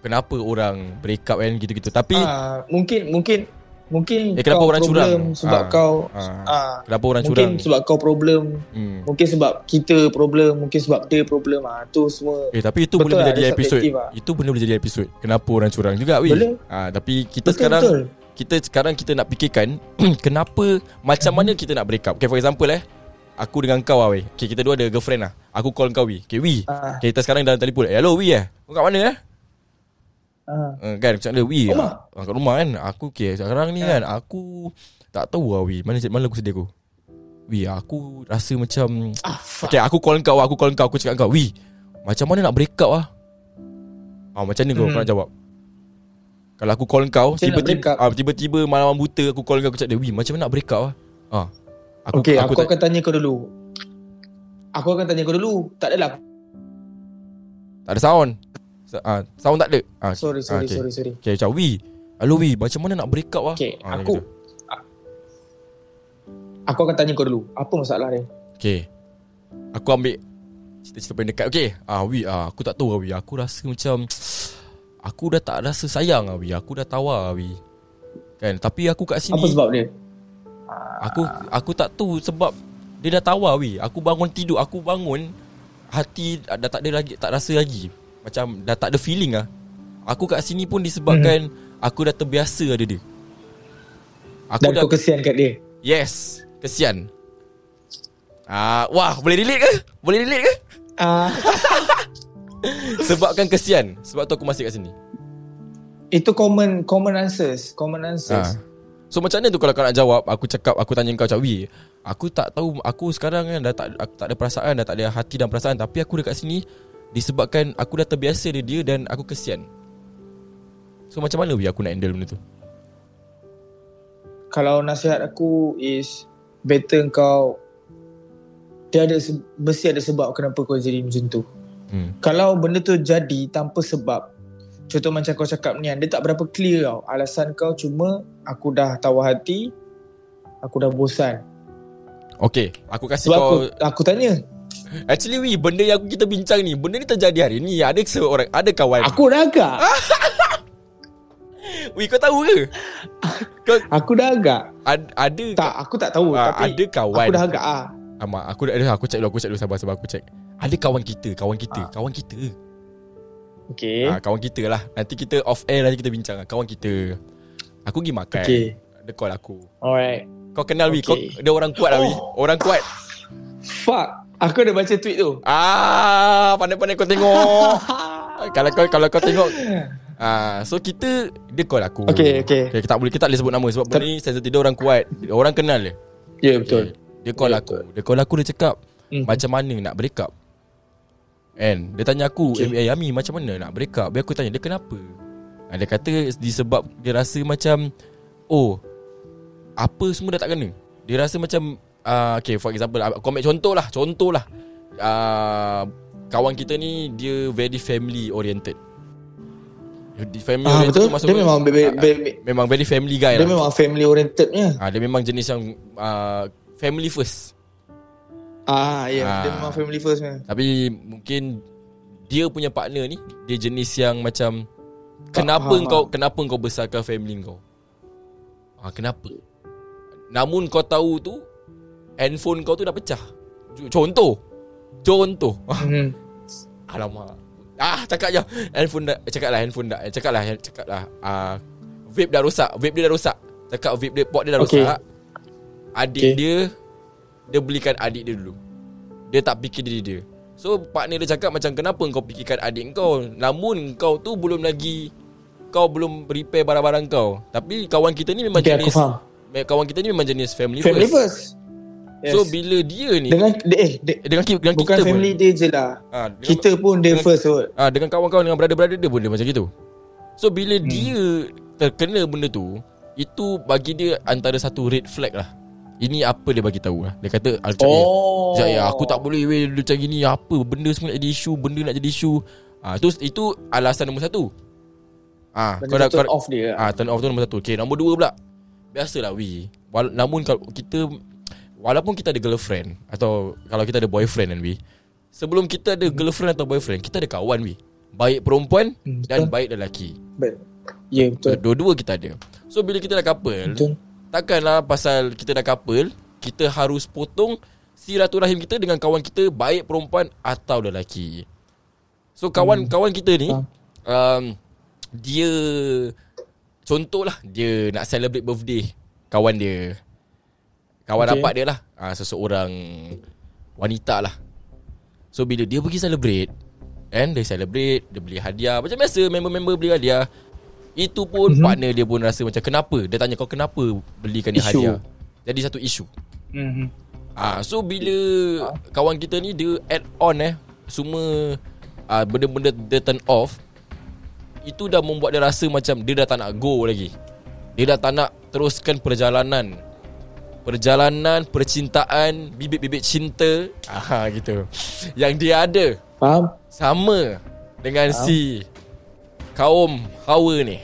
kenapa orang break up kan gitu-gitu. Tapi ah, mungkin mungkin mungkin Eh, kenapa kau orang problem curang? sebab Ah, kau ah, ah, kenapa orang mungkin curang? sebab kau problem, Hmm. mungkin sebab kita problem, mungkin sebab dia problem ah tu semua. Eh tapi itu Betul boleh lah, dia episod. lah. Itu benda boleh jadi episod. Kenapa orang curang juga. Boleh. Ha, tapi kita Betul, sekarang betul. kita sekarang kita nak fikirkan kenapa macam mana kita nak break up. Okay for example eh Aku dengan kau weh okay, Kita dua ada girlfriend lah Aku call kau Wi Okay Wi Ah. okay, Kita sekarang dalam telefon eh, Hello Wi eh Kau kat mana eh Uh, Kan? Aku cakap dia Wi Rumah? ah, Kat rumah kan? Aku okay. Sekarang ni kan Aku Tak tahu lah Wi Mana, mana aku sedih aku? Wi aku rasa macam Ah, fuck. Okay aku call kau Aku call kau Aku cakap kau Wi Macam mana nak break up lah ah, Macam ni kau, Hmm. kau nak jawab. Kalau aku call kau Macam Tiba-tiba ah, Tiba-tiba malam buta Aku call kau Aku cakap dia Wi macam mana nak break up lah ah, aku, Okay, aku, tak- akan tanya kau dulu. Aku akan tanya kau dulu. Tak adalah. Tak ada sound Ah, Sound tak ada ah, Sorry, sorry, okay. sorry, sorry. Okay macam Wi Hello Wi Macam mana nak break up lah Okay, Ah, aku. Aku akan tanya kau dulu. Apa masalah dia? Okay Aku ambil Cerita-cerita paling dekat Okay ah, Wi ah, Aku tak tahu Wi Aku rasa macam Aku dah tak rasa sayang Wi Aku dah tawar Wi Kan Tapi aku kat sini Apa sebab dia? Aku aku tak tahu sebab dia dah tawar wi. Aku bangun tidur, aku bangun hati dah tak ada lagi tak rasa lagi. Macam dah tak ada feeling ah. Aku kat sini pun disebabkan hmm. aku dah terbiasa ada dia. Aku Dan dah kau kesian kat dia? Yes, kesian. Ah, wah, boleh relate ke? Boleh relate ke? Ah, Sebabkan kesian. Sebab tu aku masih kat sini. itu common common answers, common answers. Ah. So macam mana tu kalau kau nak jawab Aku cakap Aku tanya kau macam Aku tak tahu Aku sekarang kan Dah tak, aku tak ada perasaan Dah tak ada hati dan perasaan Tapi aku dekat sini Disebabkan Aku dah terbiasa dia, dia Dan aku kesian. So macam mana aku nak handle benda tu? Kalau nasihat aku is better kau dia ada mesti ada sebab kenapa kau jadi macam tu. hmm. Kalau benda tu jadi tanpa sebab Contoh macam kau cakap ni Dia tak berapa clear tau. Alasan kau cuma Aku dah tawar hati Aku dah bosan. Okay Aku kasih Sebab kau aku, aku tanya Actually Wi Benda yang kita bincang ni Benda ni terjadi hari ni Ada seorang Ada kawan Aku dah agak Wi kau tahu ke Kau Aku dah agak ad, Ada Tak aku tak tahu Ah, Tapi Ada kawan Aku dah agak ah. Amak, aku dah aku check dulu, aku check dulu sabar sabar aku check. Ada kawan kita, kawan kita, kawan kita. Okay Ah, kawan kita lah. Nanti kita off air nanti kita bincang. Kawan kita. Aku pergi makan. Okay Dia call aku. Alright Kau kenal Wi, kau Okay. dia orang kuat lah Wi. Oh. Orang kuat. Fuck Aku dah baca tweet tu Ah, pandai-pandai kau tengok. kalau kau kalau kau tengok Ah, so kita dia call aku. Okay, okay. okay kita tak boleh kita tak boleh sebut nama sebab benda ni sensitif dia orang kuat. Orang kenal dia. Ya yeah, betul Dia call Ya, aku. Dia call aku dia cakap Hmm. macam mana nak break up. And dia tanya aku, Okay. okay. "Eh Ami macam mana nak break up?" Biar aku tanya dia kenapa. Ha, dia kata disebab dia rasa macam oh apa semua dah tak kena. Dia rasa macam uh, okay for example aku ambil contoh lah, contoh lah. Uh, kawan kita ni dia very family oriented. Family Ah oriented betul Dia memang be, be, Ah, be, be, memang very family guy Dia lah. memang family orientednya Ah dia memang jenis yang uh, family first. Ah ya yeah. Ah. Dia memang family first ni Tapi mungkin dia punya partner ni dia jenis yang macam kenapa faham, kau kenapa kau besarkan family kau? Ah kenapa? Namun kau tahu tu handphone kau tu dah pecah. Contoh. Contoh. hmm. Alamak. Ah cakap je. Handphone dah cakap lah handphone dah. Cakap lah cakap lah. Ah vape dah rosak. Vape dia dah rosak. Cakap vape dia port dia dah Okay. rosak. Adik Okay. dia dia belikan adik dia dulu. Dia tak fikir diri dia. So partner dia cakap macam kenapa kau fikirkan adik kau Namun kau tu belum lagi Kau belum repair barang-barang kau Tapi kawan kita ni memang Okay jenis Kawan kita ni memang jenis family, Family first. first yes. So bila dia ni Dengan eh de, dengan, ki- dengan Bukan kita family pun dia je lah. Ha, dengan, Kita pun dia dengan- first kot. Ha, Dengan kawan-kawan Dengan brother-brother dia pun dia macam gitu. So bila Hmm. dia Terkena benda tu Itu bagi dia Antara satu red flag lah. Ini apa dia bagi tahu lah. Dia kata ah, eh, Oh ya Aku tak boleh weh macam gini. Apa benda semua nak jadi isu? Benda nak jadi isu? Ah, tu, Itu alasan nombor satu. Ah, Benda kau dah, tu turn kau, off dia. Ah, Turn off tu nombor satu. Okay nombor dua pula. Biasalah wi Wal- Namun kalau kita Walaupun kita ada girlfriend Atau Kalau kita ada boyfriend kan wi Sebelum kita ada girlfriend atau boyfriend Kita ada kawan wi Baik perempuan Hmm, Dan betul. baik lelaki. But, Ya yeah, betul Dua-dua kita ada. So bila kita dah couple Betul. Takkanlah pasal kita dah couple Kita harus potong Silaturahim kita dengan kawan kita Baik perempuan atau lelaki. So kawan-kawan kita ni Faham. um, Dia Contohlah Dia nak celebrate birthday Kawan dia Kawan Okay. rapat dia lah ha, Seseorang Wanita lah So bila dia pergi celebrate And dia celebrate Dia beli hadiah Macam biasa Member-member beli hadiah Itu pun mm-hmm. partner dia pun rasa macam Kenapa Dia tanya kau kenapa Belikan dia hadiah Jadi satu isu mm-hmm. Ah, so bila kawan kita ni dia add on eh semua ah, benda-benda dia turn off itu dah membuat dia rasa macam dia dah tak nak go lagi. Dia dah tak nak teruskan perjalanan. Perjalanan percintaan, bibit-bibit cinta ah gitu. Yang dia ada Faham? sama dengan si kaum Hawa ni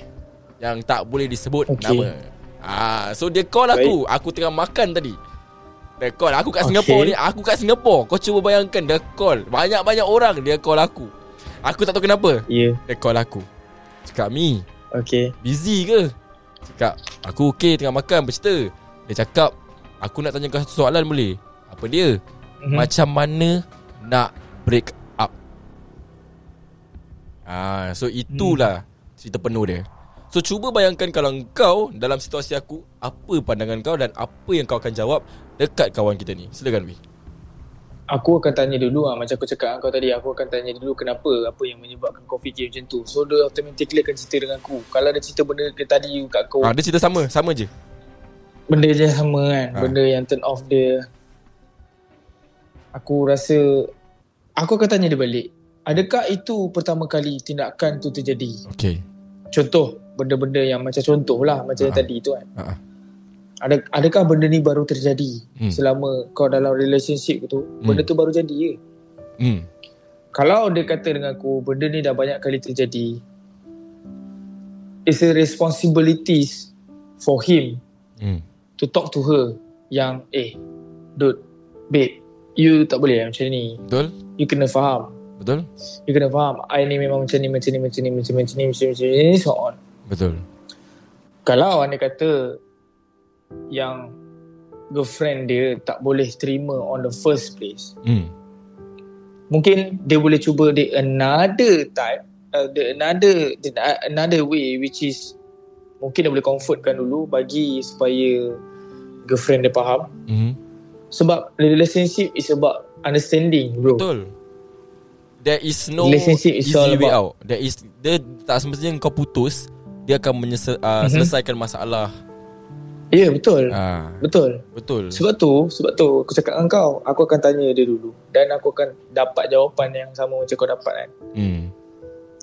yang tak boleh disebut Okey. nama. Ah, so dia call aku. Aku tengah makan tadi. Dia call Aku kat Okay. Singapore ni Aku kat Singapore Kau cuba bayangkan Dia call Banyak-banyak orang Dia call aku Aku tak tahu kenapa yeah. Dia call aku Cakap Mi Okay Busy ke Cakap Aku okay tengah makan Bercerita Dia cakap Aku nak tanya kau satu soalan boleh? Apa dia? Mhm. Macam mana Nak break up? Ah, So itulah Cerita penuh dia. So cuba bayangkan Kalau kau Dalam situasi aku Apa pandangan kau Dan apa yang kau akan jawab Dekat kawan kita ni? Silakan Wi Aku akan tanya dulu lah Macam aku cakap kau tadi Aku akan tanya dulu kenapa Apa yang menyebabkan kau fikir macam tu. So dia automatically akan cerita dengan aku. Kalau dia cerita benda dia tadi kat kau ah, Dia cerita sama Sama je Benda je sama kan Ha. Benda yang turn off dia Aku rasa Aku akan tanya dia balik Adakah itu pertama kali tindakan tu terjadi Okay Contoh Benda-benda yang macam contoh lah Macam yang Ha. tadi tu kan ah. Ada, Adakah benda ni baru terjadi Hmm. Selama kau dalam relationship tu Benda tu baru jadi ke hmm. Kalau dia kata dengan aku Benda ni dah banyak kali terjadi It's a responsibilities For him Hmm. To talk to her Yang Eh Dude Babe You tak boleh lah macam ni. Betul. You kena faham. Betul. You kena faham I ni memang macam ni Macam ni Macam ni Macam ni Macam ni Macam ni, macam ni So on. Betul. Kalau anda kata Yang Girlfriend dia Tak boleh terima On the first place hmm. Mungkin Dia boleh cuba Dia another type uh, the another the, Another way Which is Mungkin dia boleh comfortkan dulu Bagi supaya Girlfriend dia faham hmm. Sebab relationship is about understanding bro. Betul There is no Relationship is easy all way about- out There is Dia tak semestinya kau putus Dia akan menyesal, uh, Mhm. selesaikan masalah Ya yeah, betul. ah, Betul. Betul Sebab tu, sebab tu aku cakap dengan kau, aku akan tanya dia dulu dan aku akan dapat jawapan yang sama macam kau dapat kan. hmm.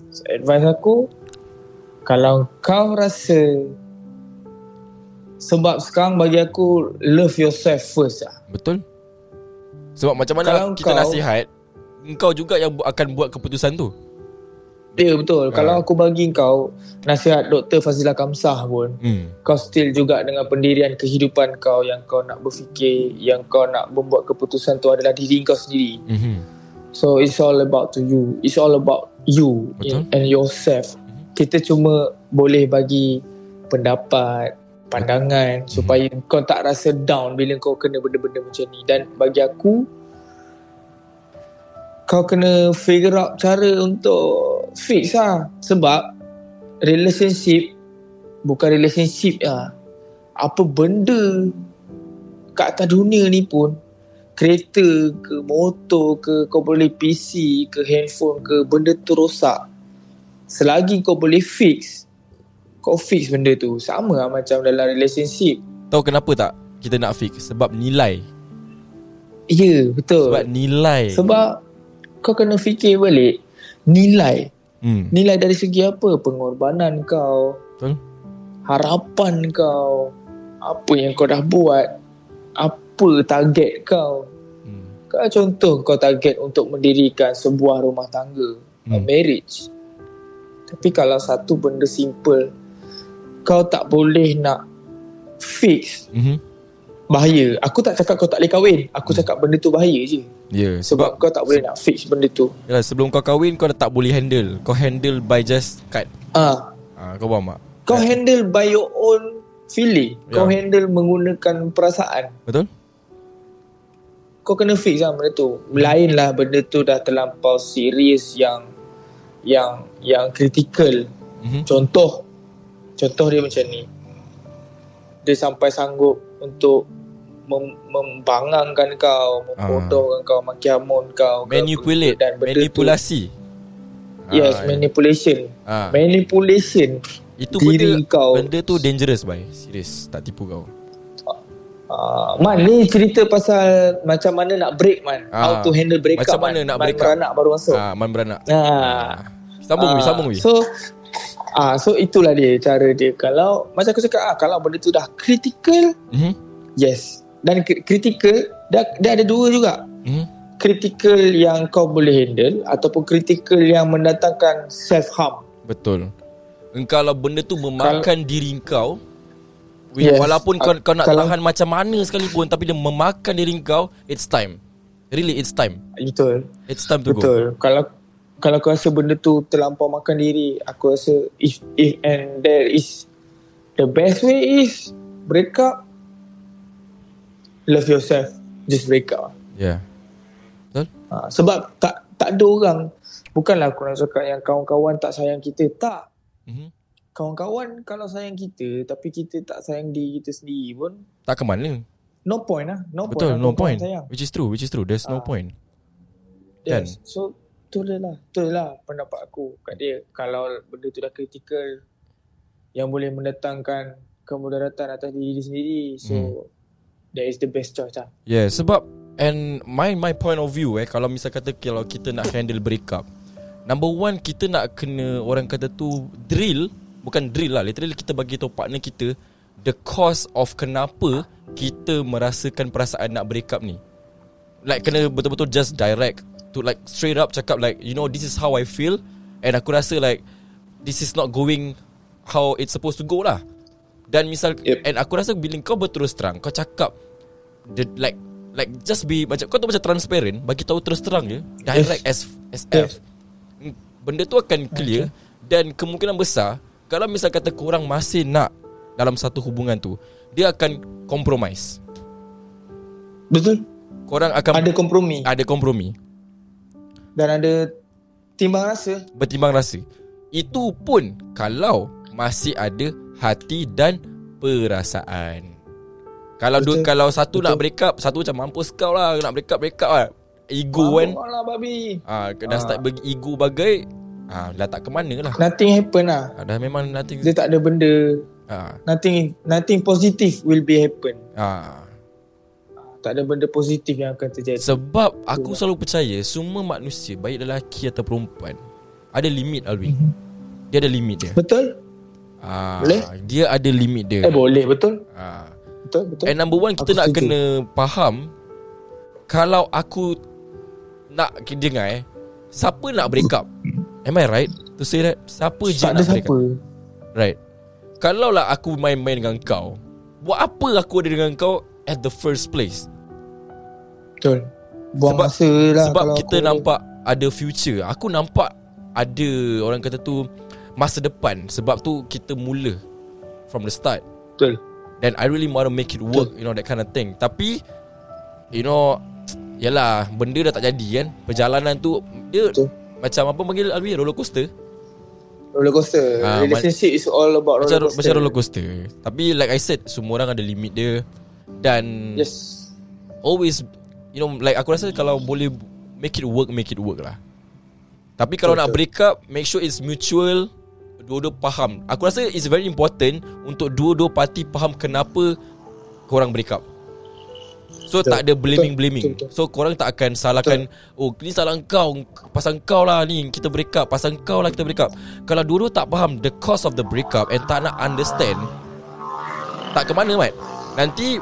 So, advice aku kalau kau rasa sebab sekarang bagi aku love yourself first lah. Betul Sebab macam mana Kalau kita kau- nasihat Engkau juga yang akan buat keputusan tu Ya betul. Ha. Kalau aku bagi kau nasihat Dr. Fazila Kamsah pun hmm. kau still juga dengan pendirian kehidupan kau yang kau nak berfikir, yang kau nak membuat keputusan tu adalah diri kau sendiri. Mm-hmm. So it's all about to you. It's all about you Betul. and yourself. Kita cuma boleh bagi pendapat, pandangan supaya kau tak rasa down bila kau kena benda-benda macam ni. Dan bagi aku, kau kena figure out cara untuk fix lah. Sebab relationship bukan relationship lah. Apa benda kat atas dunia ni pun kereta ke motor ke kau boleh PC ke handphone ke benda tu rosak selagi kau boleh fix kau fix benda tu sama lah macam dalam relationship. Tahu kenapa tak Kita nak fix? Sebab nilai. Ya yeah, betul. Sebab nilai. Sebab kau kena fikir balik nilai. Hmm. nilai dari segi apa? Pengorbanan kau. Betul. Harapan kau. Apa yang kau dah buat. Apa target kau. Hmm. Kalau contoh kau target untuk mendirikan sebuah rumah tangga, hmm. a marriage. Tapi kalau satu benda simple, kau tak boleh nak fix, Mm-hmm. bahaya. Aku tak cakap kau tak boleh kahwin. Aku Hmm. cakap benda tu bahaya je. Yeah, Sebab, sebab, kau tak boleh nak fix benda tu. yalah, Sebelum kau kahwin Kau dah tak boleh handle Kau handle by just cut Ah, ah, Kau faham tak Kau handle by your own feeling. Kau Ya. handle menggunakan perasaan. Betul Kau kena fix lah benda tu. Lain lah benda tu dah terlampau serius yang yang yang kritikal. mm-hmm. Contoh Contoh dia macam ni Dia sampai sanggup Untuk mem- Membangangkan kau Membodohkan kau Maki hamun kau ke Manipulate Dan benda Manipulasi tu Yes Ah, manipulation ah. Manipulation Itu diri benda kau. Benda tu dangerous bye Serius Tak tipu kau uh, Man ni cerita pasal Macam mana nak break man Ah. How to handle break Macam up mana man. nak Man break up. beranak baru masuk ah, Man beranak Ah. Sambung Ah, uh, Sambung Wi. So Ah, so itulah dia cara dia. Kalau macam aku cakap ah, kalau benda tu dah critical, mm-hmm. yes. Dan critical dia, dia ada dua juga. Mm-hmm. Critical yang kau boleh handle ataupun critical yang mendatangkan self harm. Betul Engkau Kalau benda tu memakan diri kau Yes. Walaupun kau, kau nak kalau- tahan macam mana sekalipun Tapi dia memakan diri kau It's time Really it's time Betul. It's time to go Betul. Kalau kalau kau rasa benda tu terlampau makan diri, aku rasa if if and there is the best way is break up. Love yourself. Just break up. Yeah Betul? Ha, sebab tak tak ada orang bukanlah aku nak cakap yang kawan-kawan tak sayang kita. Tak. mm-hmm. Kawan-kawan kalau sayang kita tapi kita tak sayang diri kita sendiri pun Tak ke mana no point lah. No Betul point. lah no kawan-kawan point Sayang. Which is true Which is true There's no Ah. point Kan? Yes. So tu lah. Tu lah pendapat aku kat dia. Kalau benda tu dah kritikal yang boleh mendatangkan kemudaratan atas diri dia sendiri. So Hmm. that is the best choice lah. Yeah sebab And my my point of view eh Kalau misal kata Kalau kita nak handle breakup Number one Kita nak kena Orang kata tu Drill Bukan drill lah Literally kita bagi tahu partner kita The cause of kenapa Kita merasakan perasaan nak break up ni. Like kena betul-betul just direct To like straight up cakap like You know this is how I feel And aku rasa like This is not going How it's supposed to go lah. Dan misal Yep. And aku rasa bila kau berterus terang Kau cakap the, Like Like just be macam Kau tu macam transparent Bagi tahu terus terang je Direct as as F. Yes. Benda tu akan clear Dan kemungkinan besar Kalau misal kata korang masih nak Dalam satu hubungan tu Dia akan compromise Betul? Korang akan Ada kompromi ada kompromi dan ada timbang rasa. Bertimbang rasa Itu pun Kalau Masih ada Hati dan Perasaan Kalau du, Betul. kalau satu Betul. nak break up Satu macam mampus kau lah Nak break up break up lah Ego kan Mabuk lah babi. ah, Dah Ah. start bagi ego bagai ah, Dah tak ke mana lah Nothing happen lah. ah, Dah memang nothing Dia tak ada benda. ah, Nothing nothing positive will be happen. ah. Tak ada benda positif yang akan terjadi. Sebab aku selalu percaya Semua manusia Baik lelaki atau perempuan Ada limit Alwi Dia ada limit dia Betul? ah, Boleh? Dia ada limit dia Eh boleh betul. ah. Betul betul. And number one Kita Aku nak setuju. kena faham Kalau aku Nak dengar eh Siapa nak break up Am I right To say that? Siapa je tak nak siapa. Right. Kalau lah aku main-main dengan kau Buat apa aku ada dengan kau At the first place? Betul. Buang Sebab- masa lah Sebab kalau kita aku- nampak Ada future. Aku nampak Ada Orang kata tu Masa depan. Sebab tu kita mula From the start. Betul. Then I really want to make it work You know that kind of thing. Tapi You know Yalah Benda dah tak jadi kan. Perjalanan tu Dia Betul. Macam apa panggil Alwi? Roller coaster? Roller coaster. Ah, Relationship is all about Macam, roller coaster. macam roller coaster. Tapi like I said Semua orang ada limit dia. Dan Yes. Always You know like aku rasa Kalau boleh Make it work Make it work lah. Tapi kalau Betul, nak break up Make sure it's mutual Dua-dua faham. Aku rasa it's very important Untuk dua-dua parti faham Kenapa Korang break up So Betul, tak ada betul, blaming-blaming. Betul, betul. So korang tak akan salahkan Oh ni salah kau Pasal kau lah ni. Kita break up. Pasal kau lah kita break up. Kalau dua-dua tak faham The cause of the break up And tak nak understand Tak ke mana Mat? Nanti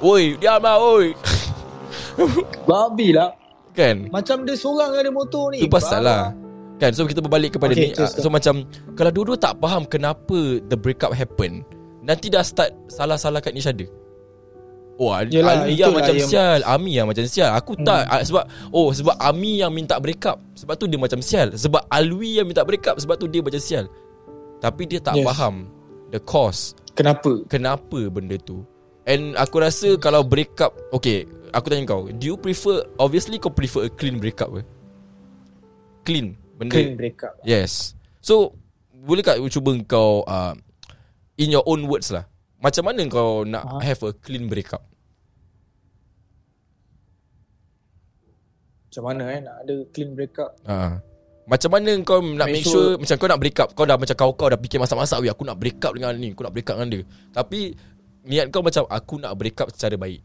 Oi diam lah oi. Babi lah. Kan? Macam dia seorang ada motor ni. Itu pasal lah. Kan? So kita berbalik kepada Okay, ni. terus, So macam Kalau dua-dua tak faham Kenapa the breakup happen Nanti dah start Salah-salahkan each other Oh Yelah, Alia itulah macam yang- sial Ami yang macam sial. Aku tak ah, Sebab Oh sebab Ami yang minta break up Sebab tu dia macam sial. Sebab Alwi yang minta break up Sebab tu dia macam sial. Tapi dia tak Yes. faham The cause. Kenapa? Kenapa benda tu? And aku rasa Kalau break up Okay Aku tanya kau Do you prefer Obviously kau prefer a clean breakup ke? Clean Benda Clean breakup. Yes. So Boleh tak cuba kau uh, In your own words lah Macam mana kau nak Ah. have a clean breakup Macam mana eh nak ada clean breakup? uh. Macam mana kau nak make, Make sure, sure- Macam kau nak break up Kau dah macam kau-kau dah fikir masak-masak Weh aku nak break up dengan ni Aku nak break up dengan dia Tapi Niat kau macam Aku nak break up secara baik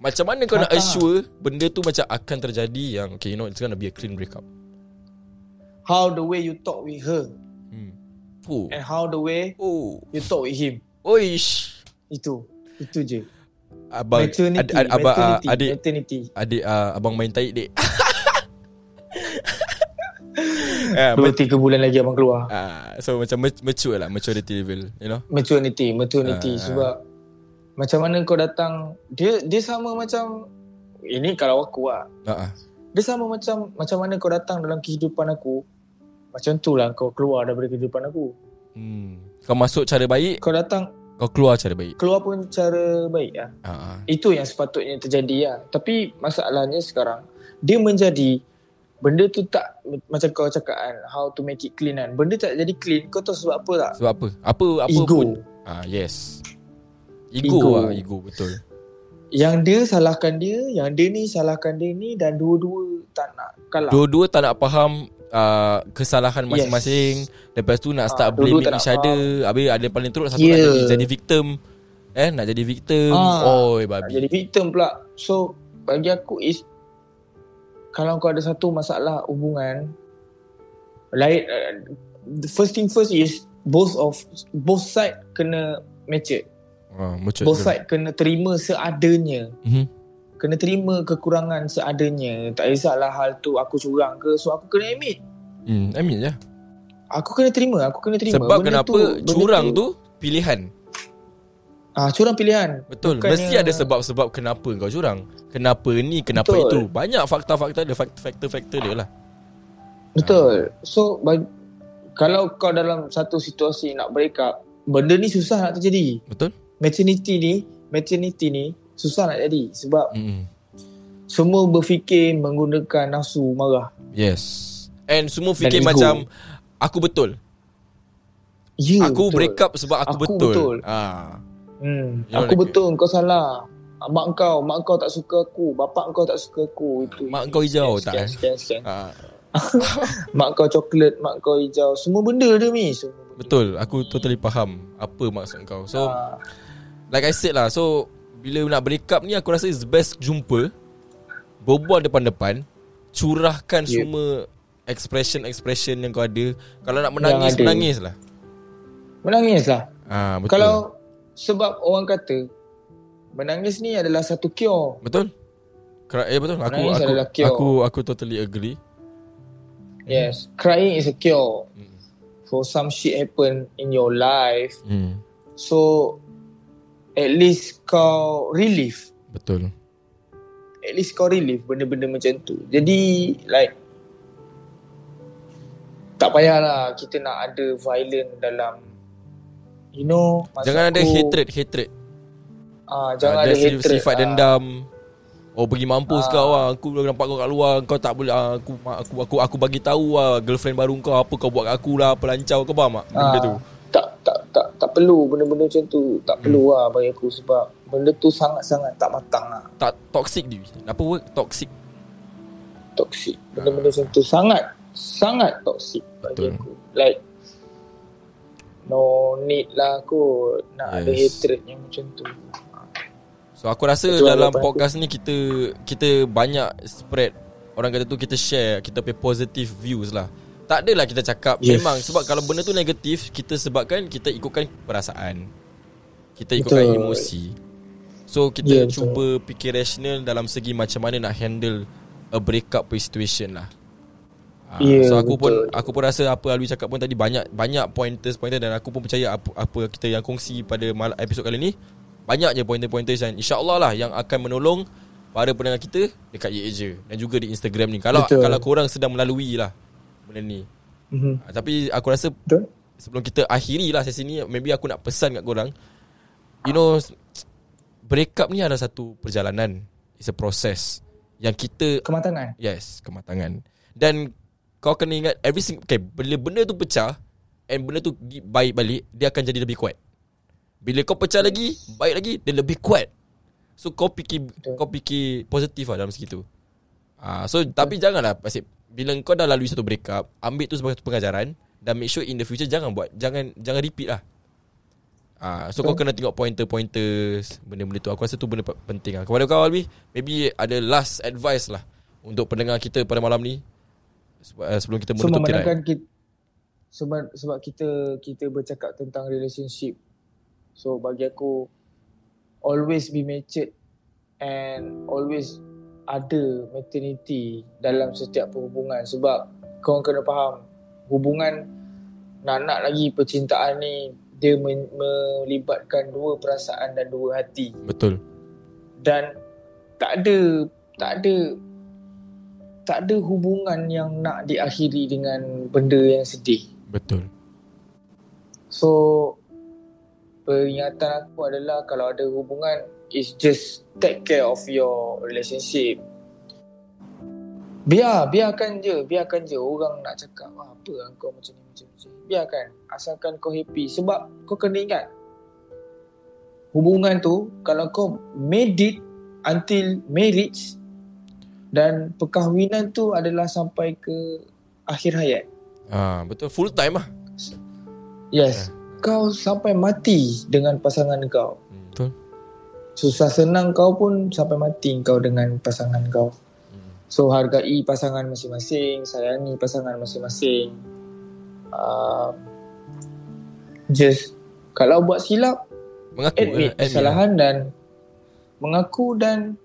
Macam mana kau nak assure Benda tu macam akan terjadi Yang okay you know It's gonna be a clean breakup How the way you talk with her hmm. Oh and how the way Oh you talk with him. Oish Itu. Itu je. Abang maternity, ad, ad, abang, uh, maternity, Adik maternity. Adik uh, abang main taik dek Ah, Dua tiga bulan lagi abang keluar. ah, so macam ma- mature lah maturity level, you know. Maturity, maturity Ah. sebab macam mana kau datang dia dia sama macam ini kalau aku lah. Ah. Dia sama macam macam mana kau datang dalam kehidupan aku. Macam tu lah kau keluar daripada kehidupan aku. Hmm. Kau masuk cara baik, Kau datang kau keluar cara baik. keluar pun cara baik lah. Ah. Itu yang sepatutnya terjadi lah. Tapi masalahnya sekarang dia menjadi benda tu tak macam kau cakap kan how to make it clean kan. Benda tak jadi clean kau tahu sebab apa tak? Sebab apa? Apa apa Ego. pun. Ah yes. Ego, Ego. lah, ego betul. Yang dia salahkan dia, yang dia ni salahkan dia ni dan dua-dua tak nak kalah. Dua-dua tak nak faham uh, kesalahan masing-masing. Lepas tu nak start Ah, dua-dua blaming tak nak each other. Habis ada paling teruk satu Yeah. nak jadi, jadi victim. Eh nak jadi victim. Ah, Oi nak babi. jadi victim pula. So bagi aku is kalau kau ada satu masalah hubungan lain uh, the first thing first is both of both side kena mature. Ah, mucut. Both side kena terima seadanya. Mhm. Kena terima kekurangan seadanya. Tak kisahlah hal tu aku curang ke. So aku kena admit. Hmm, mean je. Aku kena terima. Aku kena terima. Sebab Benda kenapa benda curang tu pilihan. Ah, curang pilihan. Betul. Bukannya- Mesti ada sebab-sebab kenapa kau curang. Kenapa ni, kenapa Betul. itu. Banyak fakta-fakta fak- faktor-faktor dia lah. Betul. So bagi, kalau kau dalam satu situasi nak break up, benda ni susah nak terjadi. Betul? Maternity ni, maternity ni susah nak jadi sebab Mm-mm. semua berfikir menggunakan nafsu marah. Yes. And semua fikir ego. macam aku betul. Ya, aku betul. break up sebab aku, Aku betul. betul. Ah. Hmm. You Aku like- betul, kau salah. Ah, Mak kau, mak kau tak suka aku, bapak kau tak suka aku. Itu. Mak kau hijau sekian, tak, eh? Sekian, sekian. Ah. mak kau coklat, mak kau hijau. Semua benda dia mi. Semua benda. Betul. Aku totally faham apa maksud kau. So, Ah, like I said lah. So, bila nak break up ni aku rasa is best jumpa. Berbual depan-depan. Curahkan Yeah. semua expression-expression yang kau ada. Kalau nak menangis, menangis lah. menangis lah. Ah, betul. Kalau sebab orang kata menangis ni adalah satu cure. Betul? Kera- eh betul. Aku Menangis aku cure. aku aku totally agree. Yes, crying is a cure Hmm. for some shit happen in your life. Hmm. So at least kau relief. Betul. At least kau relief benda-benda macam tu. Jadi like tak payahlah kita nak ada violent dalam you know Jangan ada aku, hatred, hatred. ah, jangan ada ada hatred Sifat ah. dendam. Oh pergi mampus Ah. kau ah. Aku dah nampak kau kat luar, kau tak boleh ah, aku aku aku aku bagi tahu ah girlfriend baru kau apa kau buat kat aku lah, pelancau kau faham tak? Benda Ah, tu. Tak perlu benda-benda macam tu. Tak perlu lah bagi aku sebab benda tu sangat-sangat tak matang lah. Tak toxic dia. Apa word toxic? Toxic. Benda-benda macam tu sangat sangat toxic bagi Betul. aku. Like no need lah kot nak ada Yes. hatred yang macam tu. So aku rasa Betul dalam apa aku- podcast ni kita kita banyak spread orang kata tu kita share kita punya positive views lah. Tak adalah kita cakap Yes. memang sebab kalau benda tu negatif kita sebabkan kita ikutkan perasaan. Kita ikutkan Betul. emosi. So kita yeah, betul. cuba fikir rasional dalam segi macam mana nak handle a breakup situation lah. Ah, Ya, so aku pun betul. aku pun rasa apa Alwi cakap pun tadi banyak banyak pointers pointers dan aku pun percaya apa apa kita yang kongsi pada mal- episod kali ni banyak je pointer-pointers yang insya-Allah lah yang akan menolong para pendengar kita dekat Ye je dan juga di Instagram ni. Kalau Betul. kalau korang sedang melalui lah benda ni. Mhm. Ah, Tapi aku rasa Betul? sebelum kita akhiri lah sesi ni maybe aku nak pesan kat korang you know breakup ni adalah satu perjalanan it's a process yang kita Kematangan. yes kematangan dan kau kena ingat every single okay bila benda tu pecah and benda tu baik balik dia akan jadi lebih kuat bila kau pecah lagi baik lagi dia lebih kuat so kau fikir Betul. kau fikir positif lah dalam segitu Ah, so tapi janganlah pasal bila kau dah lalui satu breakup, ambil tu sebagai satu pengajaran dan make sure in the future jangan buat jangan jangan repeat lah. Ah, so kau Betul. kena tengok pointer-pointers benda-benda tu. Aku rasa tu benda pe- penting lah. Kepada kau Albi, maybe ada last advice lah untuk pendengar kita pada malam ni eh, sebelum kita So menutup tirai. memandangkan kita sebab sebab kita kita bercakap tentang relationship. So bagi aku always be matured and always ada maternity dalam setiap perhubungan sebab kau kena faham hubungan nak nak lagi percintaan ni dia men- melibatkan dua perasaan dan dua hati Betul. dan tak ada tak ada tak ada hubungan yang nak diakhiri dengan benda yang sedih. Betul. So peringatan aku adalah kalau ada hubungan is just take care of your relationship. Biar, biarkan je, biarkan je orang nak cakap ah, apa lah kau macam ni macam ni. Biarkan, asalkan kau happy sebab kau kena ingat hubungan tu kalau kau made it until marriage dan perkahwinan tu adalah sampai ke akhir hayat. Ah, betul full time lah. Yes. Kau sampai mati dengan pasangan kau. Susah senang kau pun sampai mati kau dengan pasangan kau. Hmm. So hargai pasangan masing-masing, sayangi pasangan masing-masing. Uh, just kalau buat silap, Mengaku admit eh, kesalahan dan mengaku dan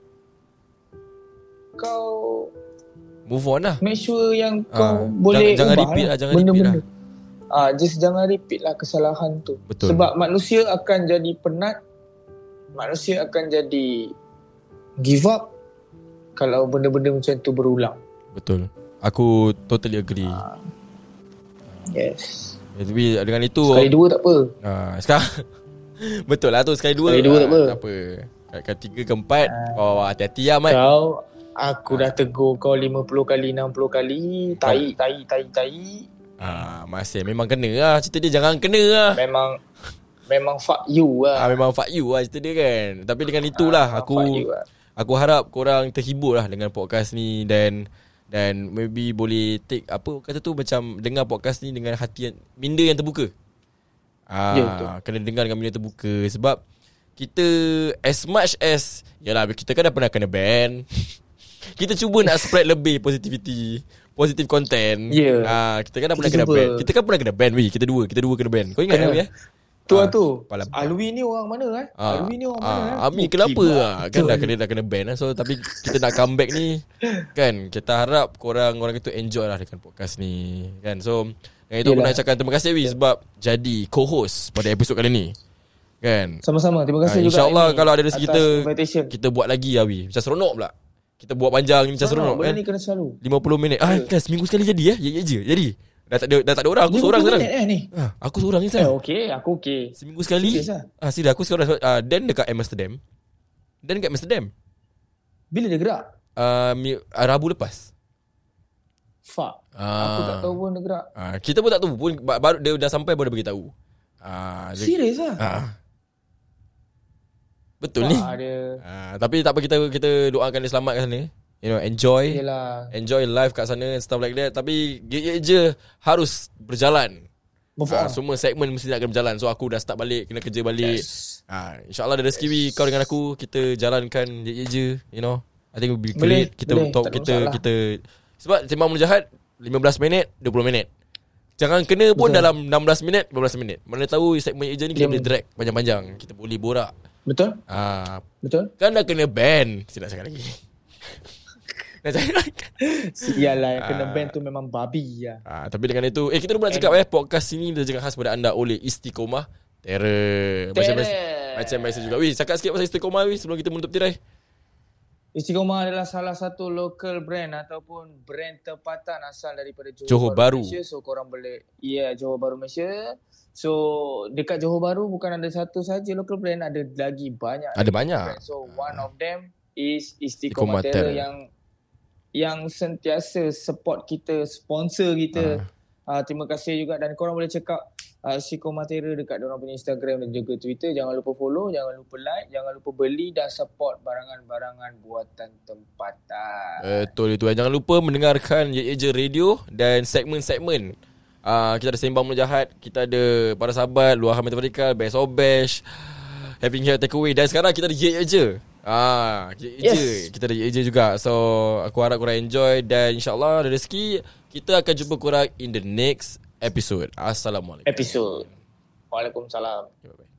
kau Move on lah. make sure yang Ah, kau boleh jangan- jangan ubah repeat lah, jangan repeat benda-benda. Ah, just jangan repeat lah kesalahan tu. Betul. Sebab manusia akan jadi penat, manusia akan jadi give up kalau benda-benda macam tu berulang. Betul. Aku totally agree. Ah. Yes. Ya, tapi dengan itu Sekali dua tak apa. ah, sekarang betul lah tu sekali dua. Sekali dua ah, tak apa. Tak apa. Kat tiga ke empat oh, hati-hati lah Mat. Kau aku dah tegur kau 50 kali 60 kali, tai tai tai tai. Ah, masih memang kena lah cerita dia jangan kena lah. Memang memang fuck you Ah, lah. memang fuck you lah cerita dia kan. Tapi dengan itulah Ah, aku lah. aku harap korang terhibur lah dengan podcast ni dan dan maybe boleh take apa kata tu macam dengar podcast ni dengan hati yang minda yang terbuka. Ah, Ya, betul. kena dengar dengan minda terbuka sebab kita as much as yalah kita kan dah pernah kena ban. kita cuba nak spread lebih positivity, positive content. Ya. Ah, kita kan dah Kita pernah kena cuba. ban. Kita kan pernah kena ban weh. Kita dua, kita dua kena ban. Kau ingat tak weh? eh? Tu lah Ah, tu. kepala Alwi ni orang mana eh? Ah, Alwi ni orang mana? ah, eh? Ami kenapa kibat. ah? Kan dah kena dah kena ban lah. So tapi kita nak comeback ni kan kita harap korang orang itu enjoy lah dengan podcast ni kan. So dengan itu aku nak cakap terima kasih Wi sebab jadi co-host pada episod kali ni. Kan. Sama-sama. Terima kasih Ah, juga. InsyaAllah kalau ada rezeki kita invitation. kita buat lagi lah Wi. Macam seronok pula. Kita buat panjang ni macam seronok Benda kan. ni kena selalu. 50 minit. Ah kan seminggu sekali jadi ya. Ya ya je. Jadi. Dah tak ada dah tak ada orang aku seorang 50 sekarang. eh ni. Ah, aku seorang ni Eh, sekarang. okey. Aku okey. Seminggu sekali. Serius lah. Ah, serius aku sekarang uh, Dan dekat Amsterdam. Dan dekat Amsterdam. Bila dia gerak? Uh, uh, Rabu lepas. Fuck. Ah. Aku tak tahu pun dia gerak. Ah, kita pun tak tahu pun ba- baru dia dah sampai baru dia beritahu. Ah, dia, Serius ah. Betul ni. Fuck dia. Ah, tapi tak apa kita kita doakan dia selamat kat sana. You know, enjoy. Yelah. Enjoy life kat sana and stuff like that. Tapi gig je harus berjalan. Move on. semua segmen mesti nak kena berjalan. So aku dah start balik, kena kerja balik. Yes. Ah, InsyaAllah ada rezeki yes. kau dengan aku Kita jalankan je je You know I think it will be Boleh, great Kita boleh, talk kita masalah. kita Sebab Sembang Mulut Jahat 15 minit 20 minit Jangan kena pun Betul. dalam 16 minit 15 minit Mana tahu segmen je ni kita boleh drag panjang-panjang Kita boleh borak Betul? ah, Betul? Kan dah kena ban Saya nak cakap lagi Nak cakap Sialah yang kena Ah. band tu memang babi lah. ah, Tapi dengan itu Eh kita pun nak cakap eh Podcast ini Kita cakap khas pada anda Oleh Istiqomah Terror Macam biasa Macam biasa juga Wih cakap sikit pasal Istiqomah Wih Sebelum kita menutup tirai Istiqomah adalah salah satu local brand ataupun brand tempatan asal daripada Johor, Johor Bahru. Malaysia. So korang boleh Ya, yeah, Johor Bahru Malaysia. So dekat Johor Bahru bukan ada satu saja local brand, ada lagi banyak. Ada banyak. brand. So one of them is Istiqomah. Terror yang yang sentiasa support kita, sponsor kita. Uh, terima kasih juga dan korang boleh check out uh, Istiqomah Terror dekat orang punya Instagram dan juga Twitter. Jangan lupa follow, jangan lupa like, jangan lupa beli dan support barangan-barangan buatan tempatan. Betul itu Jangan lupa mendengarkan Ye Ye Je Radio Dan segmen-segmen uh, Kita ada Sembang Mulut Jahat Kita ada Para Sahabat Luahan Matematikal Best of Bash Having Here Takeaway Dan sekarang kita ada Ye Je Ah, Ye Ye Yes. Je Kita ada Je juga So Aku harap korang enjoy Dan insyaAllah ada rezeki Kita akan jumpa korang In the next episode Assalamualaikum Episod. Waalaikumsalam. Okay, bye-bye.